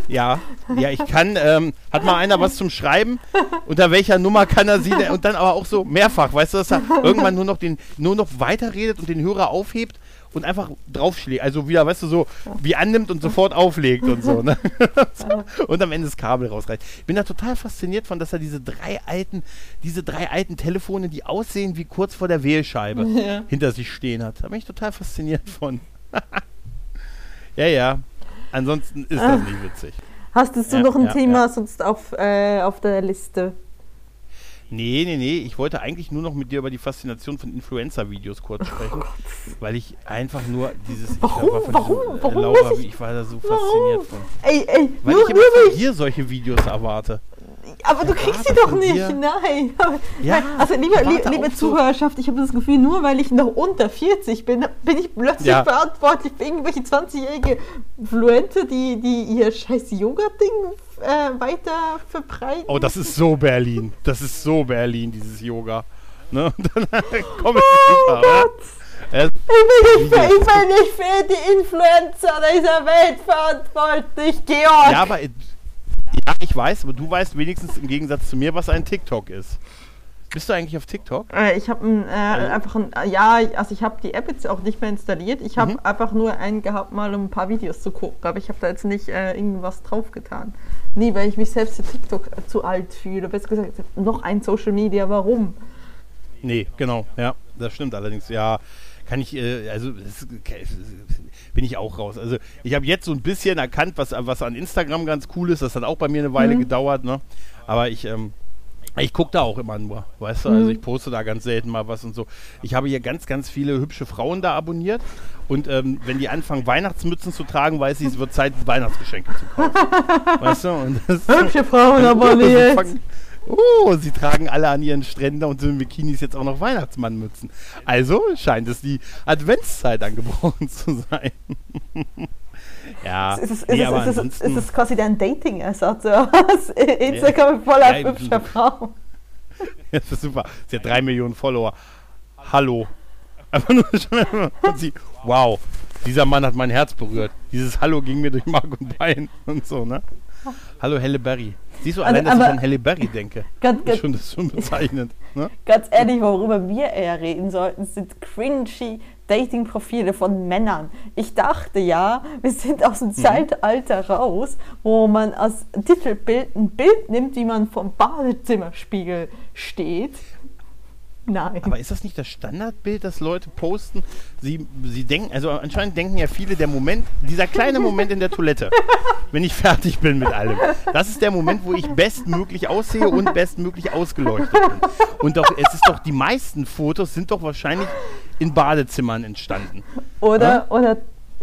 Ja, ja, ich kann. Ähm, hat mal einer was zum Schreiben? Unter welcher Nummer kann er sie? denn- Und dann aber auch so mehrfach, weißt du, dass er irgendwann nur noch den, nur noch weiterredet und den Hörer aufhebt und einfach draufschlägt. Also wieder, weißt du, so wie annimmt und sofort auflegt und so. Ne? Und am Ende das Kabel rausreißt. Ich bin da total fasziniert von, dass er diese drei alten, diese drei alten Telefone, die aussehen wie kurz vor der Wählscheibe, Ja. hinter sich stehen hat. Da bin ich total fasziniert von. ja, ja. Ansonsten ist das nicht witzig. hast du Ja, noch ein ja, Thema sonst auf, äh, auf der Liste? Nee, nee, nee. Ich wollte eigentlich nur noch mit dir über die Faszination von Influencer-Videos kurz sprechen. weil ich einfach nur dieses. Ich Oh Warum? war von Warum? diesem, äh, Warum Laura, ich- ich war da so Warum? fasziniert von. Ey, ey, Weil nur, ich immer von dir solche Videos erwarte. Aber du kriegst sie doch nicht, dir- nein. Ja, also liebe, ich liebe, Zuhörerschaft, ich habe das Gefühl, nur weil ich noch unter 40 bin, bin ich plötzlich Ja. verantwortlich für irgendwelche 20-jährige Influencer, die, die ihr scheiß Yoga-Ding äh, weiter verbreiten. Oh, das ist so Berlin. Das ist so Berlin, dieses Yoga. Ne? Und dann komm ich Oh super? Gott. Äh, Ich bin, nicht für, ich bin nicht für die Influencer dieser Welt verantwortlich, Georg. ja, aber. äh, Ja, ich weiß, aber du weißt wenigstens im Gegensatz zu mir, was ein TikTok ist. Bist du eigentlich auf TikTok? Äh, Ich habe äh, Also- einfach ein, äh, ja, also ich habe die App jetzt auch nicht mehr installiert. Ich habe Mhm. einfach nur einen gehabt, mal um ein paar Videos zu gucken. Aber ich habe da jetzt nicht äh, irgendwas draufgetan. Nee, weil ich mich selbst für TikTok äh, zu alt fühle. Besser gesagt, noch ein Social Media, warum? Nee, genau, ja, das stimmt allerdings. Ja, kann ich, äh, also das, bin ich auch raus. Also ich habe jetzt so ein bisschen erkannt, was, was an Instagram ganz cool ist. Das hat auch bei mir eine Weile Mhm. gedauert, ne? Aber ich, ähm, ich gucke da auch immer nur, weißt du, also Mhm. ich poste da ganz selten mal was und so. Ich habe hier ganz, ganz viele hübsche Frauen da abonniert und ähm, wenn die anfangen, Weihnachtsmützen zu tragen, weiß ich, es wird Zeit, Weihnachtsgeschenke zu kaufen. weißt du? Und das Hübsche Frauen fangen- Oh, sie tragen alle an ihren Stränden und sind in Bikinis jetzt auch noch Weihnachtsmannmützen. Also scheint es die Adventszeit angebrochen zu sein. Ja, Ist es, ist, nee, es, ist, es, ist es quasi dein Dating-Ersatz? was? Instagram ist voller Ja, hübscher Frauen. das ist super. Sie hat drei Millionen Follower. Hallo. Einfach nur und sie, wow, dieser Mann hat mein Herz berührt. Dieses Hallo ging mir durch Mark und Bein und so, ne? Hallo Halle Berry. Siehst du, Also, allein, dass ich an Halle Berry denke, Ganz, ist schon, das schon bezeichnend. Ne? Ganz ehrlich, worüber wir eher reden sollten, sind cringy Dating-Profile von Männern. Ich dachte ja, wir sind aus dem Zeitalter raus, wo man als Titelbild ein Bild nimmt, wie man vom Badezimmerspiegel steht. Nein. Aber ist das nicht das Standardbild, das Leute posten? Sie, sie denken, also anscheinend denken ja viele, der Moment, dieser kleine Moment in der Toilette, wenn ich fertig bin mit allem, das ist der Moment, wo ich bestmöglich aussehe und bestmöglich ausgeleuchtet bin. Und doch, es ist doch, die meisten Fotos sind doch wahrscheinlich in Badezimmern entstanden. Oder, Ja? oder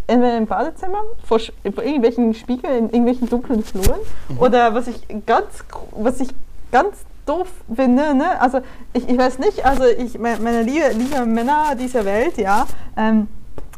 entweder im Badezimmer, vor, vor irgendwelchen Spiegeln, in irgendwelchen dunklen Fluren. Mhm. Oder was ich ganz, was ich ganz doof finde, ne? also ich, ich weiß nicht, also ich, me- meine liebe, liebe Männer dieser Welt, ja, ähm,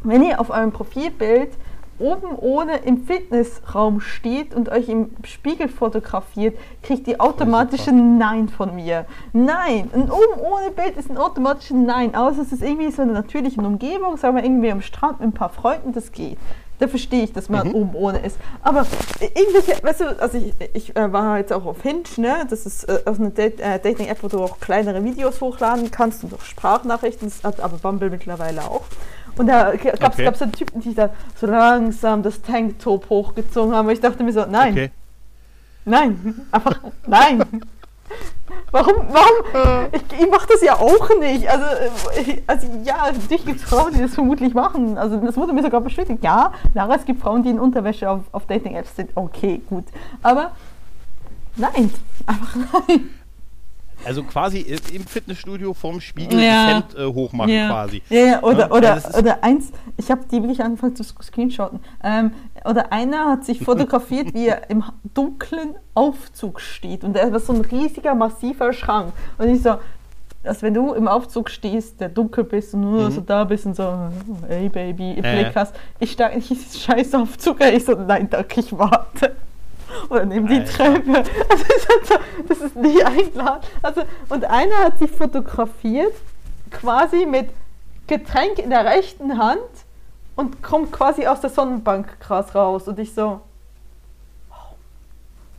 wenn ihr auf eurem Profilbild oben ohne im Fitnessraum steht und euch im Spiegel fotografiert, kriegt ihr automatisch ein Nein von mir. Nein, ein oben ohne Bild ist ein automatisches Nein, außer es ist irgendwie so eine natürliche Umgebung, sagen wir irgendwie am Strand mit ein paar Freunden, das geht. Da verstehe ich, dass man Mhm. oben ohne ist. Aber irgendwelche, weißt du, also ich, ich äh, war jetzt auch auf Hinge, ne? Das ist äh, eine Date, äh, Dating-App, wo du auch kleinere Videos hochladen kannst und auch Sprachnachrichten, das hat aber Bumble mittlerweile auch. Und da gab es Okay. dann Typen, die da so langsam das Tanktop hochgezogen haben. Und ich dachte mir so, nein, Okay. nein, einfach nein. Warum, warum? Ich, ich mache das ja auch nicht. Also, äh, also ja, natürlich gibt es Frauen, die das vermutlich machen. Also das wurde mir sogar bestätigt. Ja, Lara, es gibt Frauen, die in Unterwäsche auf, auf Dating-Apps sind. Okay, gut. Aber nein, einfach nein. Also quasi im Fitnessstudio vorm Spiegel Ja. das Hemd äh, hochmachen Ja. quasi. Ja, ja, oder, Ja, oder, also ist- oder eins, ich habe die wirklich angefangen zu screenshotten. Ähm, oder einer hat sich fotografiert, wie er im dunklen Aufzug steht. Und da war so ein riesiger, massiver Schrank. Und ich so, als wenn du im Aufzug stehst, der dunkel bist und nur Mhm. so da bist und so, hey Baby, im Äh. Blick hast. Ich in diesen scheiß Aufzug, ich so, nein, danke, ich warte. Oder nimm die Alter. Treppe. Also das, ist so, das ist nie eingeladen. Also, und einer hat sich fotografiert, quasi mit Getränk in der rechten Hand und kommt quasi aus der Sonnenbank krass raus. Und ich so,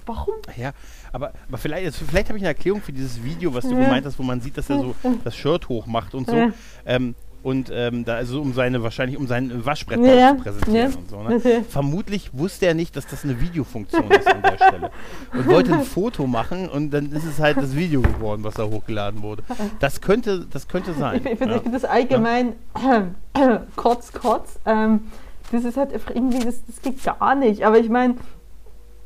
warum? Ja, aber, aber vielleicht, also vielleicht habe ich eine Erklärung für dieses Video, was du Ja. gemeint hast, wo man sieht, dass er so das Shirt hochmacht und so. Ja. Ähm, und ähm, da also um seine, wahrscheinlich um sein Waschbrett Ja, zu präsentieren ja. und so. Ne? Vermutlich wusste er nicht, dass das eine Videofunktion ist an der Stelle. Und wollte ein Foto machen und dann ist es halt das Video geworden, was da hochgeladen wurde. Das könnte, das könnte sein. Ich, finde ja. das allgemein kotz, kotz. Ähm, das ist halt einfach irgendwie, das, das geht gar nicht. Aber ich meine,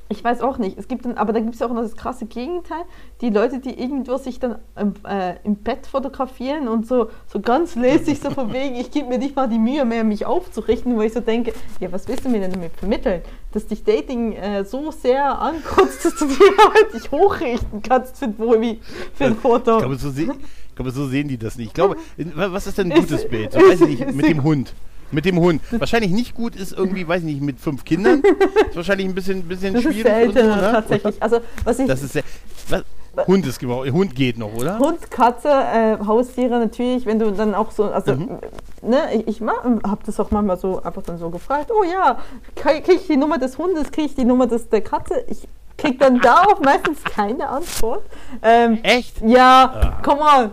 ich weiß auch nicht. Es gibt dann, aber da gibt es auch noch das krasse Gegenteil. Die Leute, die irgendwo sich dann im, äh, im Bett fotografieren und so, so ganz lässig so von wegen, ich gebe mir nicht mal die Mühe mehr, mich aufzurichten, wo ich so denke, ja, was willst du mir denn damit vermitteln? Dass dich Dating äh, so sehr ankotzt, dass du dir halt nicht hochrichten kannst für, wie, für ein Foto. Ich glaube, so, seh, ich glaube, so sehen die das nicht. Ich glaube, was ist denn ein gutes Bild? So, weiß ich nicht, mit dem Hund. Mit dem Hund. Wahrscheinlich nicht gut ist irgendwie, weiß ich nicht, mit fünf Kindern. Ist wahrscheinlich ein bisschen, bisschen Das ist schwierig. und so, seltener ne? tatsächlich. Also was ich Das ist sehr, was, Hund ist genau, Hund geht noch, oder? Hund, Katze, äh, Haustiere natürlich, wenn du dann auch so, also Mhm. ne, ich, ich habe das auch manchmal so einfach dann so gefragt, oh ja, kriege ich die Nummer des Hundes, kriege ich die Nummer des, der Katze? Ich kriege dann darauf meistens keine Antwort. Ähm, Echt? ja, Ah. komm mal.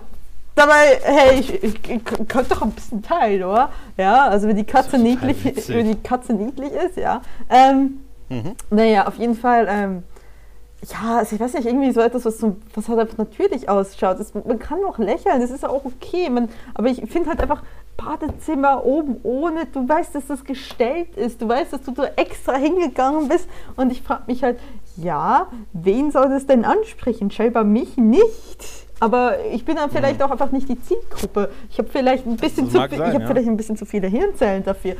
Dabei, hey, ich, ich, ich könnte doch ein bisschen teilen, oder? Ja, also wenn die Katze niedlich, witzig. wenn die Katze niedlich ist, ja. Ähm, Mhm. naja, auf jeden Fall, ähm, ja, also ich weiß nicht, irgendwie so etwas, was, so, was halt einfach natürlich ausschaut. Das, man kann auch lächeln, das ist auch okay. Man, aber ich finde halt einfach, Badezimmer oben ohne, du weißt, dass das gestellt ist, du weißt, dass du da extra hingegangen bist. Und ich frage mich halt, ja, wen soll das denn ansprechen? Scheinbar mich nicht. Aber ich bin dann vielleicht auch einfach nicht die Zielgruppe. Ich habe vielleicht ein bisschen zu sein, ich habe ja. vielleicht ein bisschen zu viele Hirnzellen dafür.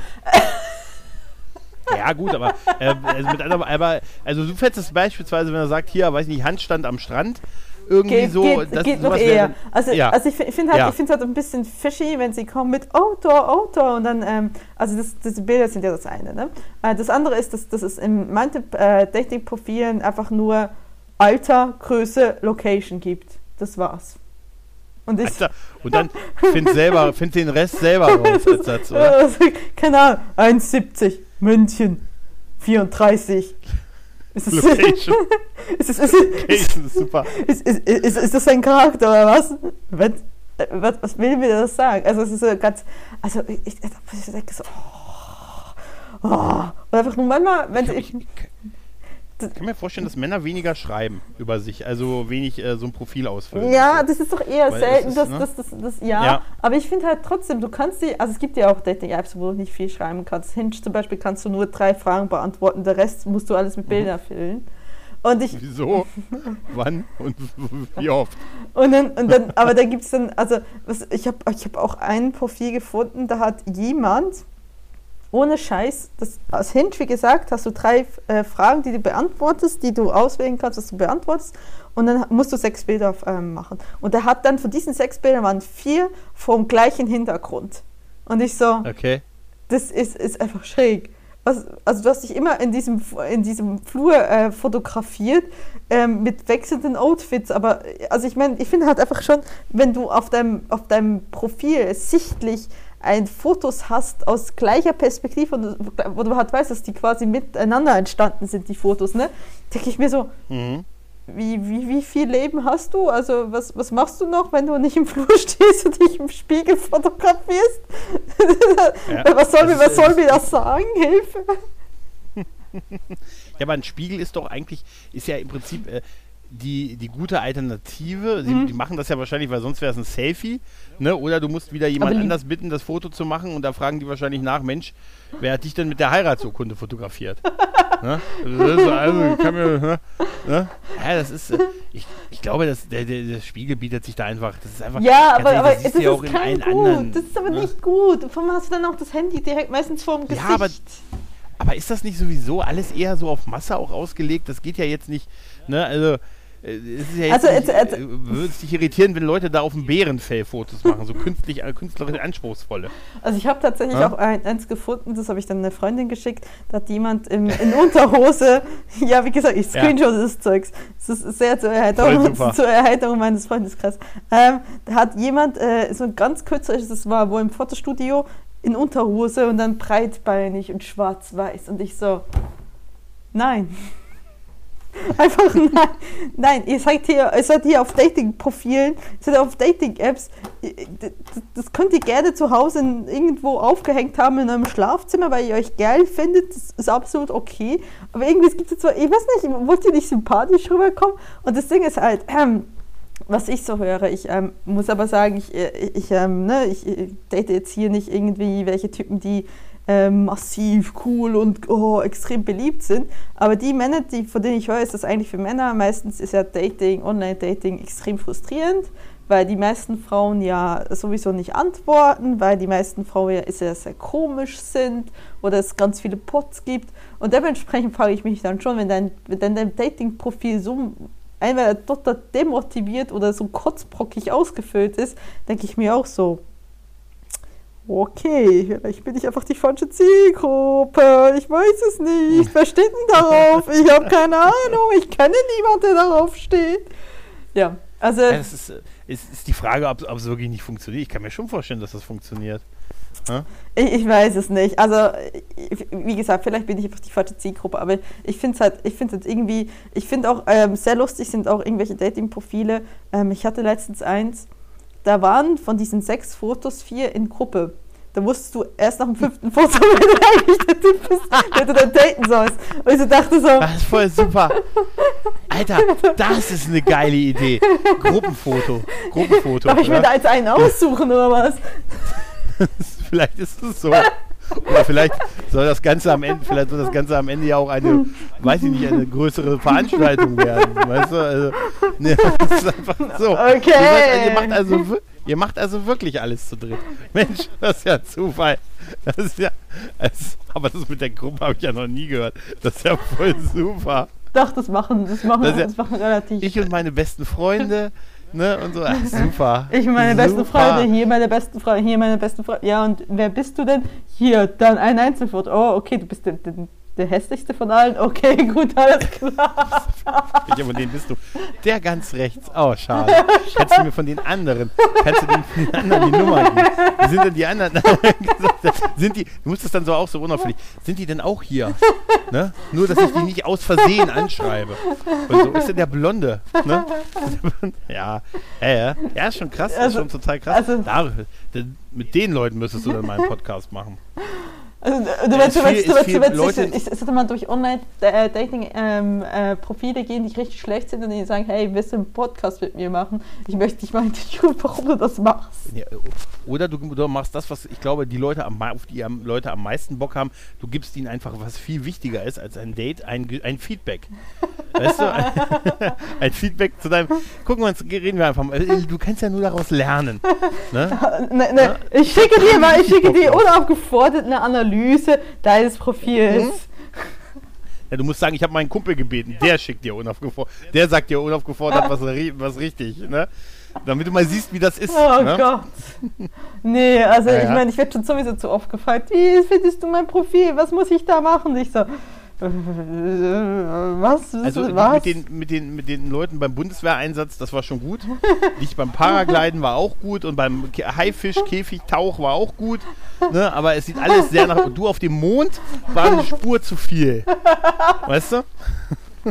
Ja, gut, aber, äh, also, mit anderem, aber also du fändest beispielsweise, wenn er sagt, hier, weiß nicht, Handstand am Strand, irgendwie Geht, so. geht, das, geht noch eher. dann- Also, ja. also ich finde halt, Ja. ich halt ein bisschen fishy, wenn sie kommen mit Outdoor, Outdoor und dann, ähm, also das, diese Bilder sind ja das eine. Ne? Äh, das andere ist, dass, dass es in manchen äh, Dating-Profilen einfach nur Alter, Größe, Location gibt. Das war's. Und ich, Alter, und dann find selber, find den Rest selber raus als Satz, oder? Keine Ahnung, 1,70, München, 34. Ist es, Location. ist, es, ist, Location ist super. Ist, ist, ist, ist das ein Charakter oder was? Was, äh, was, was will mir das sagen? Also es ist so ganz, also ich, ich, ich denke so, oh, oh. Und einfach nur manchmal, wenn ich, Ich kann mir vorstellen, dass Männer weniger schreiben über sich, also wenig äh, so ein Profil ausfüllen. Ja, das ist doch eher Weil selten, ist, dass ne? das, das, das, ja. Ja. Aber ich finde halt trotzdem, du kannst die, also es gibt ja auch Dating-Apps, wo du nicht viel schreiben kannst. Hinge zum Beispiel kannst du nur drei Fragen beantworten, der Rest musst du alles mit Bildern füllen. Und ich, Wieso? Wann und wie oft? Und dann, und dann aber da gibt es dann, also was, ich habe ich hab auch ein Profil gefunden, da hat jemand ohne Scheiß, das, aus Hinge, wie gesagt, hast du drei äh, Fragen, die du beantwortest, die du auswählen kannst, was du beantwortest. Und dann musst du sechs Bilder ähm, machen. Und er hat dann von diesen sechs Bildern waren vier vom gleichen Hintergrund. Und ich so, Okay. das ist, ist einfach schräg. Was, also du hast dich immer in diesem, in diesem Flur äh, fotografiert ähm, mit wechselnden Outfits, aber äh, also ich meine, ich finde halt einfach schon, wenn du auf deinem, auf deinem Profil sichtlich ein Fotos hast aus gleicher Perspektive, und, wo du halt weißt, dass die quasi miteinander entstanden sind, die Fotos, ne? Denke ich mir so, Mhm. wie, wie, wie viel Leben hast du? Also was, was machst du noch, wenn du nicht im Flur stehst und dich im Spiegel fotografierst? Ja. was soll, mir, Das was soll mir das sagen? Hilfe! Ja, aber ein Spiegel ist doch eigentlich, ist ja im Prinzip äh, die, die gute Alternative. Mhm. Die machen das ja wahrscheinlich, weil sonst wäre es ein Selfie. Ne? Oder du musst wieder jemand anders bitten, das Foto zu machen und da fragen die wahrscheinlich nach, Mensch, wer hat dich denn mit der Heiratsurkunde fotografiert? ne? Das also, ich kann mir, ne? Ne? Ja, das ist, äh, ich, ich glaube, das, der, der, der Spiegel bietet sich da einfach, das ist einfach, Ja, aber, aber das du ja auch ist in kein gut. anderen, das ist aber ne? nicht gut. Warum hast du dann auch das Handy direkt meistens vorm Gesicht? Ja, aber Aber ist das nicht sowieso alles eher so auf Masse auch ausgelegt? Das geht ja jetzt nicht, ne, also es ist ja jetzt Also, nicht, äh, würde es dich irritieren, wenn Leute da auf dem Bärenfell Fotos machen, so künstlich, äh, künstlerisch anspruchsvolle. Also ich habe tatsächlich Ja? auch ein, eins gefunden, das habe ich dann einer Freundin geschickt. Da hat jemand im, in Unterhose, ja wie gesagt, ich Ja. screenshot des Zeugs. Das ist sehr zur Erheiterung, zur Erheiterung meines Freundeskreises. Ähm, da hat jemand, äh, so ein ganz kürzeres, das war wohl im Fotostudio, in Unterhose und dann breitbeinig und schwarz-weiß. Und ich so, nein. Einfach nein. Nein, ihr seid hier, ihr seid hier auf Dating-Profilen, ihr seid auf Dating-Apps. Das, könnt ihr gerne zu Hause irgendwo aufgehängt haben in eurem Schlafzimmer, weil ihr euch geil findet. Das ist absolut okay. Aber irgendwie es gibt es zwar, ich weiß nicht, wollt ihr nicht sympathisch rüberkommen? Und das Ding ist halt, ähm, was ich so höre, ich ähm, muss aber sagen, ich, äh, ich, ähm, ne, ich date jetzt hier nicht irgendwie welche Typen, die ähm, massiv cool und oh, extrem beliebt sind. Aber die Männer, die, von denen ich höre, ist das eigentlich für Männer. Meistens ist ja Dating, Online-Dating extrem frustrierend, weil die meisten Frauen ja sowieso nicht antworten, weil die meisten Frauen ja sehr, sehr komisch sind oder es ganz viele Pots gibt. Und dementsprechend frage ich mich dann schon, wenn dein, wenn dein, Dating-Profil so entweder total demotiviert oder so kotzbrockig ausgefüllt ist, denke ich mir auch so, okay, vielleicht bin ich einfach die falsche Zielgruppe. Ich weiß es nicht. Wer steht denn darauf? Ich habe keine Ahnung. Ich kenne niemanden, der darauf steht. Ja, also Ja, das ist, äh, ist, ist die Frage, ob es wirklich nicht funktioniert. Ich kann mir schon vorstellen, dass das funktioniert. ich, ich weiß es nicht. Also ich- wie gesagt, vielleicht bin ich einfach die falsche Zielgruppe, aber ich finde es halt, ich finde es irgendwie, ich finde auch ähm, sehr lustig sind auch irgendwelche Dating-Profile. Ähm, ich hatte letztens eins, da waren von diesen sechs Fotos vier in Gruppe. Da wusstest du erst nach dem fünften Foto, wenn du eigentlich der Typ bist, der du dann daten sollst. Und ich dachte so, Das ist voll super. Alter, das ist eine geile Idee. Gruppenfoto. Gruppenfoto. darf ich mir da jetzt einen aussuchen oder was? vielleicht ist es so. Oder vielleicht soll das Ganze am Ende, vielleicht soll das Ganze am Ende ja auch eine, weiß ich nicht, eine größere Veranstaltung werden. Weißt du? Also, ne, das ist einfach so. Okay. Ihr, seid, ihr, macht also, ihr macht also wirklich alles zu dritt. Mensch, das ist ja Zufall. Das ist ja. Das, aber das mit der Gruppe habe ich ja noch nie gehört. Das ist ja voll super. Doch, das machen, das machen, Das ja- das machen relativ. Ich und meine besten Freunde, ne, und so. Ach, super. Ich meine beste Super. Freunde, hier meine besten Freunde, hier meine besten Freunde. Ja, und wer bist du denn? Hier, dann ein Einzelfoto. Oh, okay, du bist der, der, der hässlichste von allen. Okay, gut, alles klar. Welcher von denen bist du? Der ganz rechts. Oh, schade. Kannst du mir von den anderen, kannst du den, von den anderen die Nummer geben? Wie sind denn die anderen? sind die, du musst es dann so auch so unauffällig. Sind die denn auch hier? Ne? Nur, dass ich die nicht aus Versehen anschreibe. Und so ist denn der Blonde. Ne? Ja, ja, ja. Ja, ist schon krass. Also- ist schon total krass. also- da, mit den Leuten müsstest du dann mal einen Podcast machen. Also, du Ja, du viel- du du viel ich, Leute- ich, ich sollte mal durch Online-Dating-Profile gehen, die richtig schlecht sind und die sagen, hey, willst du einen Podcast mit mir machen? Ich möchte dich mal interviewen, warum du das machst. Ja, oder du, du machst das, was ich glaube, die Leute am, auf die am, Leute am meisten Bock haben. Du gibst ihnen einfach, was viel wichtiger ist als ein Date, ein, ein Feedback. Weißt du? ein Feedback zu deinem. Gucken wir uns, reden wir einfach mal. Äh, Du kannst ja nur daraus lernen. Ne? Ne, ne, ich schicke dir mal, ich schicke dir unaufgefordert eine Analyse deines Profils. Mhm. Ja, du musst sagen, ich habe meinen Kumpel gebeten, der schickt dir unaufgefordert, der sagt dir unaufgefordert, was, was richtig, ne? Damit du mal siehst, wie das ist. Oh ne? Gott. Nee, also Ja, ich meine, ich werde schon sowieso zu oft gefragt, wie findest du mein Profil? Was muss ich da machen? Ich so, was? Also was? mit den, mit, den, mit den Leuten beim Bundeswehreinsatz, das war schon gut. Dich beim Paragliden war auch gut und beim Haifisch-Käfigtauch war auch gut. Ne? Aber es sieht alles sehr nach. Du auf dem Mond war eine Spur zu viel. Weißt du? oh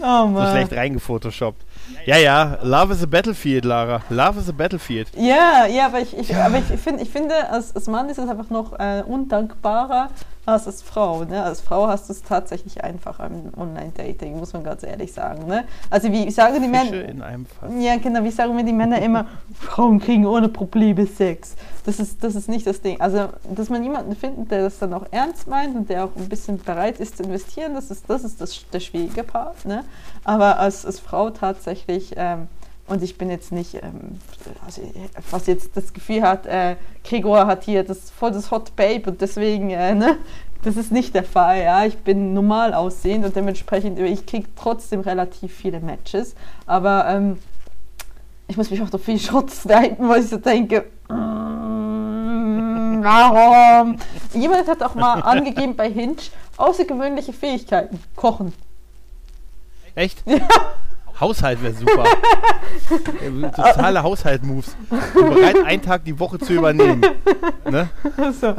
So Mann. schlecht reingefotoshoppt. Ja, ja, Love is a Battlefield, Lara. Love is a Battlefield. Ja, ja, aber ich, ich, aber ich, find, ich finde, als, als Mann ist es einfach noch äh, undankbarer als als Frau. Ne? Als Frau hast du es tatsächlich einfacher im Online-Dating, muss man ganz ehrlich sagen. Ne? Also wie sagen die Männer... in einem Fass. Ja, genau, wie sagen mir die Männer immer, Frauen kriegen ohne Probleme Sex. Das ist, das ist nicht das Ding. Also, dass man jemanden findet, der das dann auch ernst meint und der auch ein bisschen bereit ist zu investieren, das ist, das ist das, der schwierige Part. Ne? Aber als, als Frau tatsächlich, ähm, und ich bin jetzt nicht, ähm, also, was jetzt das Gefühl hat, äh, Gregor hat hier das voll das Hot Babe und deswegen, äh, ne? Das ist nicht der Fall, ja. Ich bin normal aussehend und dementsprechend, ich kriege trotzdem relativ viele Matches. Aber ähm, ich muss mich auch viel Schutz leiten, weil ich so denke, mm, warum? Jemand hat auch mal angegeben bei Hinge außergewöhnliche Fähigkeiten. Kochen. Echt? Haushalt wäre super. Totale Haushalt-Moves. Bereit, einen Tag die Woche zu übernehmen. Ne? so,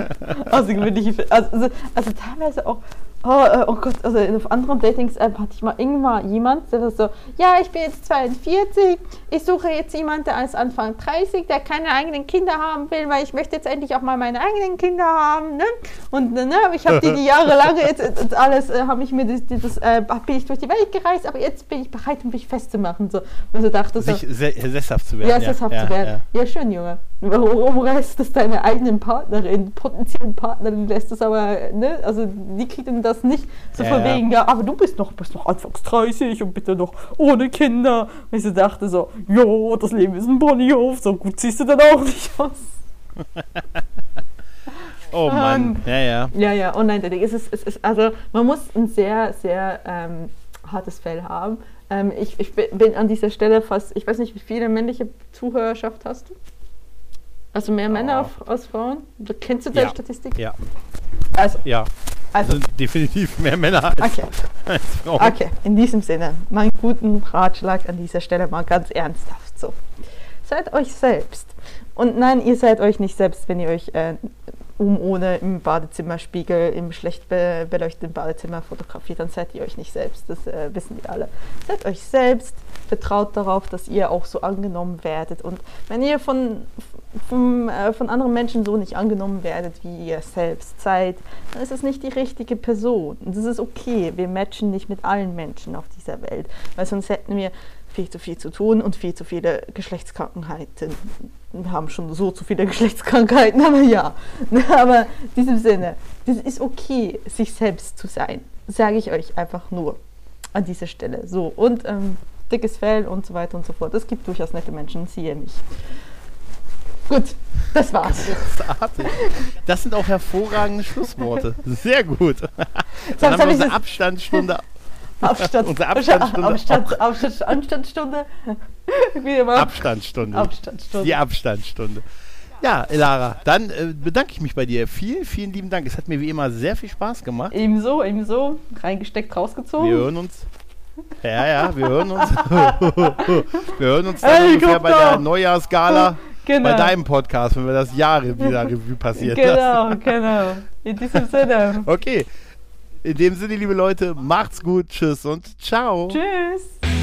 außergewöhnliche Fäh- also, also, also teilweise auch, oh, äh, oh Gott, also in auf anderen Datings-App hatte ich mal irgendwann jemand, der das so, ja, ich bin jetzt 42, ich suche jetzt jemanden, der ist Anfang 30, der keine eigenen Kinder haben will, weil ich möchte jetzt endlich auch mal meine eigenen Kinder haben, ne? Und ne, ich habe die, die Jahre lange jetzt, jetzt alles, äh, habe ich mir das, das äh, bin ich durch die Welt gereist, aber jetzt bin ich bereit, um mich festzumachen, so. Und so dachte so, Sich se sesshaft zu werden. ja, sesshaft zu werden. Ja. schön, Junge. Warum lässt das deine eigenen Partnerin, potenziellen Partnerin lässt das aber, ne? Also die kriegen das nicht so Ja, von ja. wegen, ja, aber du bist noch, bist noch anfangs 30 und bitte noch ohne Kinder. Und ich so dachte so, jo, das Leben ist ein Ponyhof, so gut siehst du dann auch nicht aus. Oh Mann. Ja, ja. Ja, ja, Online-Dating. Es ist, es ist, also man muss ein sehr, sehr ähm, hartes Fell haben. Ähm, ich ich bin an dieser Stelle fast, ich weiß nicht, wie viele männliche Zuhörerschaft hast du? Also mehr Männer auf, als Frauen? Du- Kennst du deine Ja. Statistik? Ja, Also, ja. also Also definitiv mehr Männer als, okay, als Frauen. okay. In diesem Sinne, meinen guten Ratschlag an dieser Stelle mal ganz ernsthaft so. Seid euch selbst. Und nein, ihr seid euch nicht selbst, wenn ihr euch äh, um ohne im Badezimmerspiegel, im schlecht be beleuchteten Badezimmer fotografiert, dann seid ihr euch nicht selbst. Das äh, wissen wir alle. Seid euch selbst, vertraut darauf, dass ihr auch so angenommen werdet. Und wenn ihr von, vom, äh, von anderen Menschen so nicht angenommen werdet, wie ihr selbst seid, dann ist es nicht die richtige Person. Und das ist okay. Wir matchen nicht mit allen Menschen auf dieser Welt, weil sonst hätten wir viel zu viel zu tun und viel zu viele Geschlechtskrankheiten. Wir haben schon so zu viele Geschlechtskrankheiten, aber ja. Aber in diesem Sinne, es ist okay, sich selbst zu sein. Sage ich euch einfach nur an dieser Stelle. So, und ähm, dickes Fell und so weiter und so fort. Es gibt durchaus nette Menschen, siehe mich. Gut, das war's. Großartig. Das sind auch hervorragende Schlussworte. Sehr gut. Dann haben hab wir unsere Abstandsstunde. Abstand, Unsere Abstandsstunde Abstand, Abstand, immer. Abstandsstunde. Abstandsstunde. Die Abstandsstunde. Ja, Elara, dann äh, bedanke ich mich bei dir. Vielen, vielen lieben Dank. Es hat mir wie immer sehr viel Spaß gemacht. Ebenso, ebenso. Reingesteckt, rausgezogen. Wir hören uns. Ja, ja, wir hören uns. wir hören uns dann Hey, ungefähr bei der Neujahrsgala Genau. bei deinem Podcast, wenn wir das Jahr wieder Revue passiert lassen. Genau, genau. In diesem Sinne. Okay. In dem Sinne, liebe Leute, macht's gut, tschüss und ciao. Tschüss.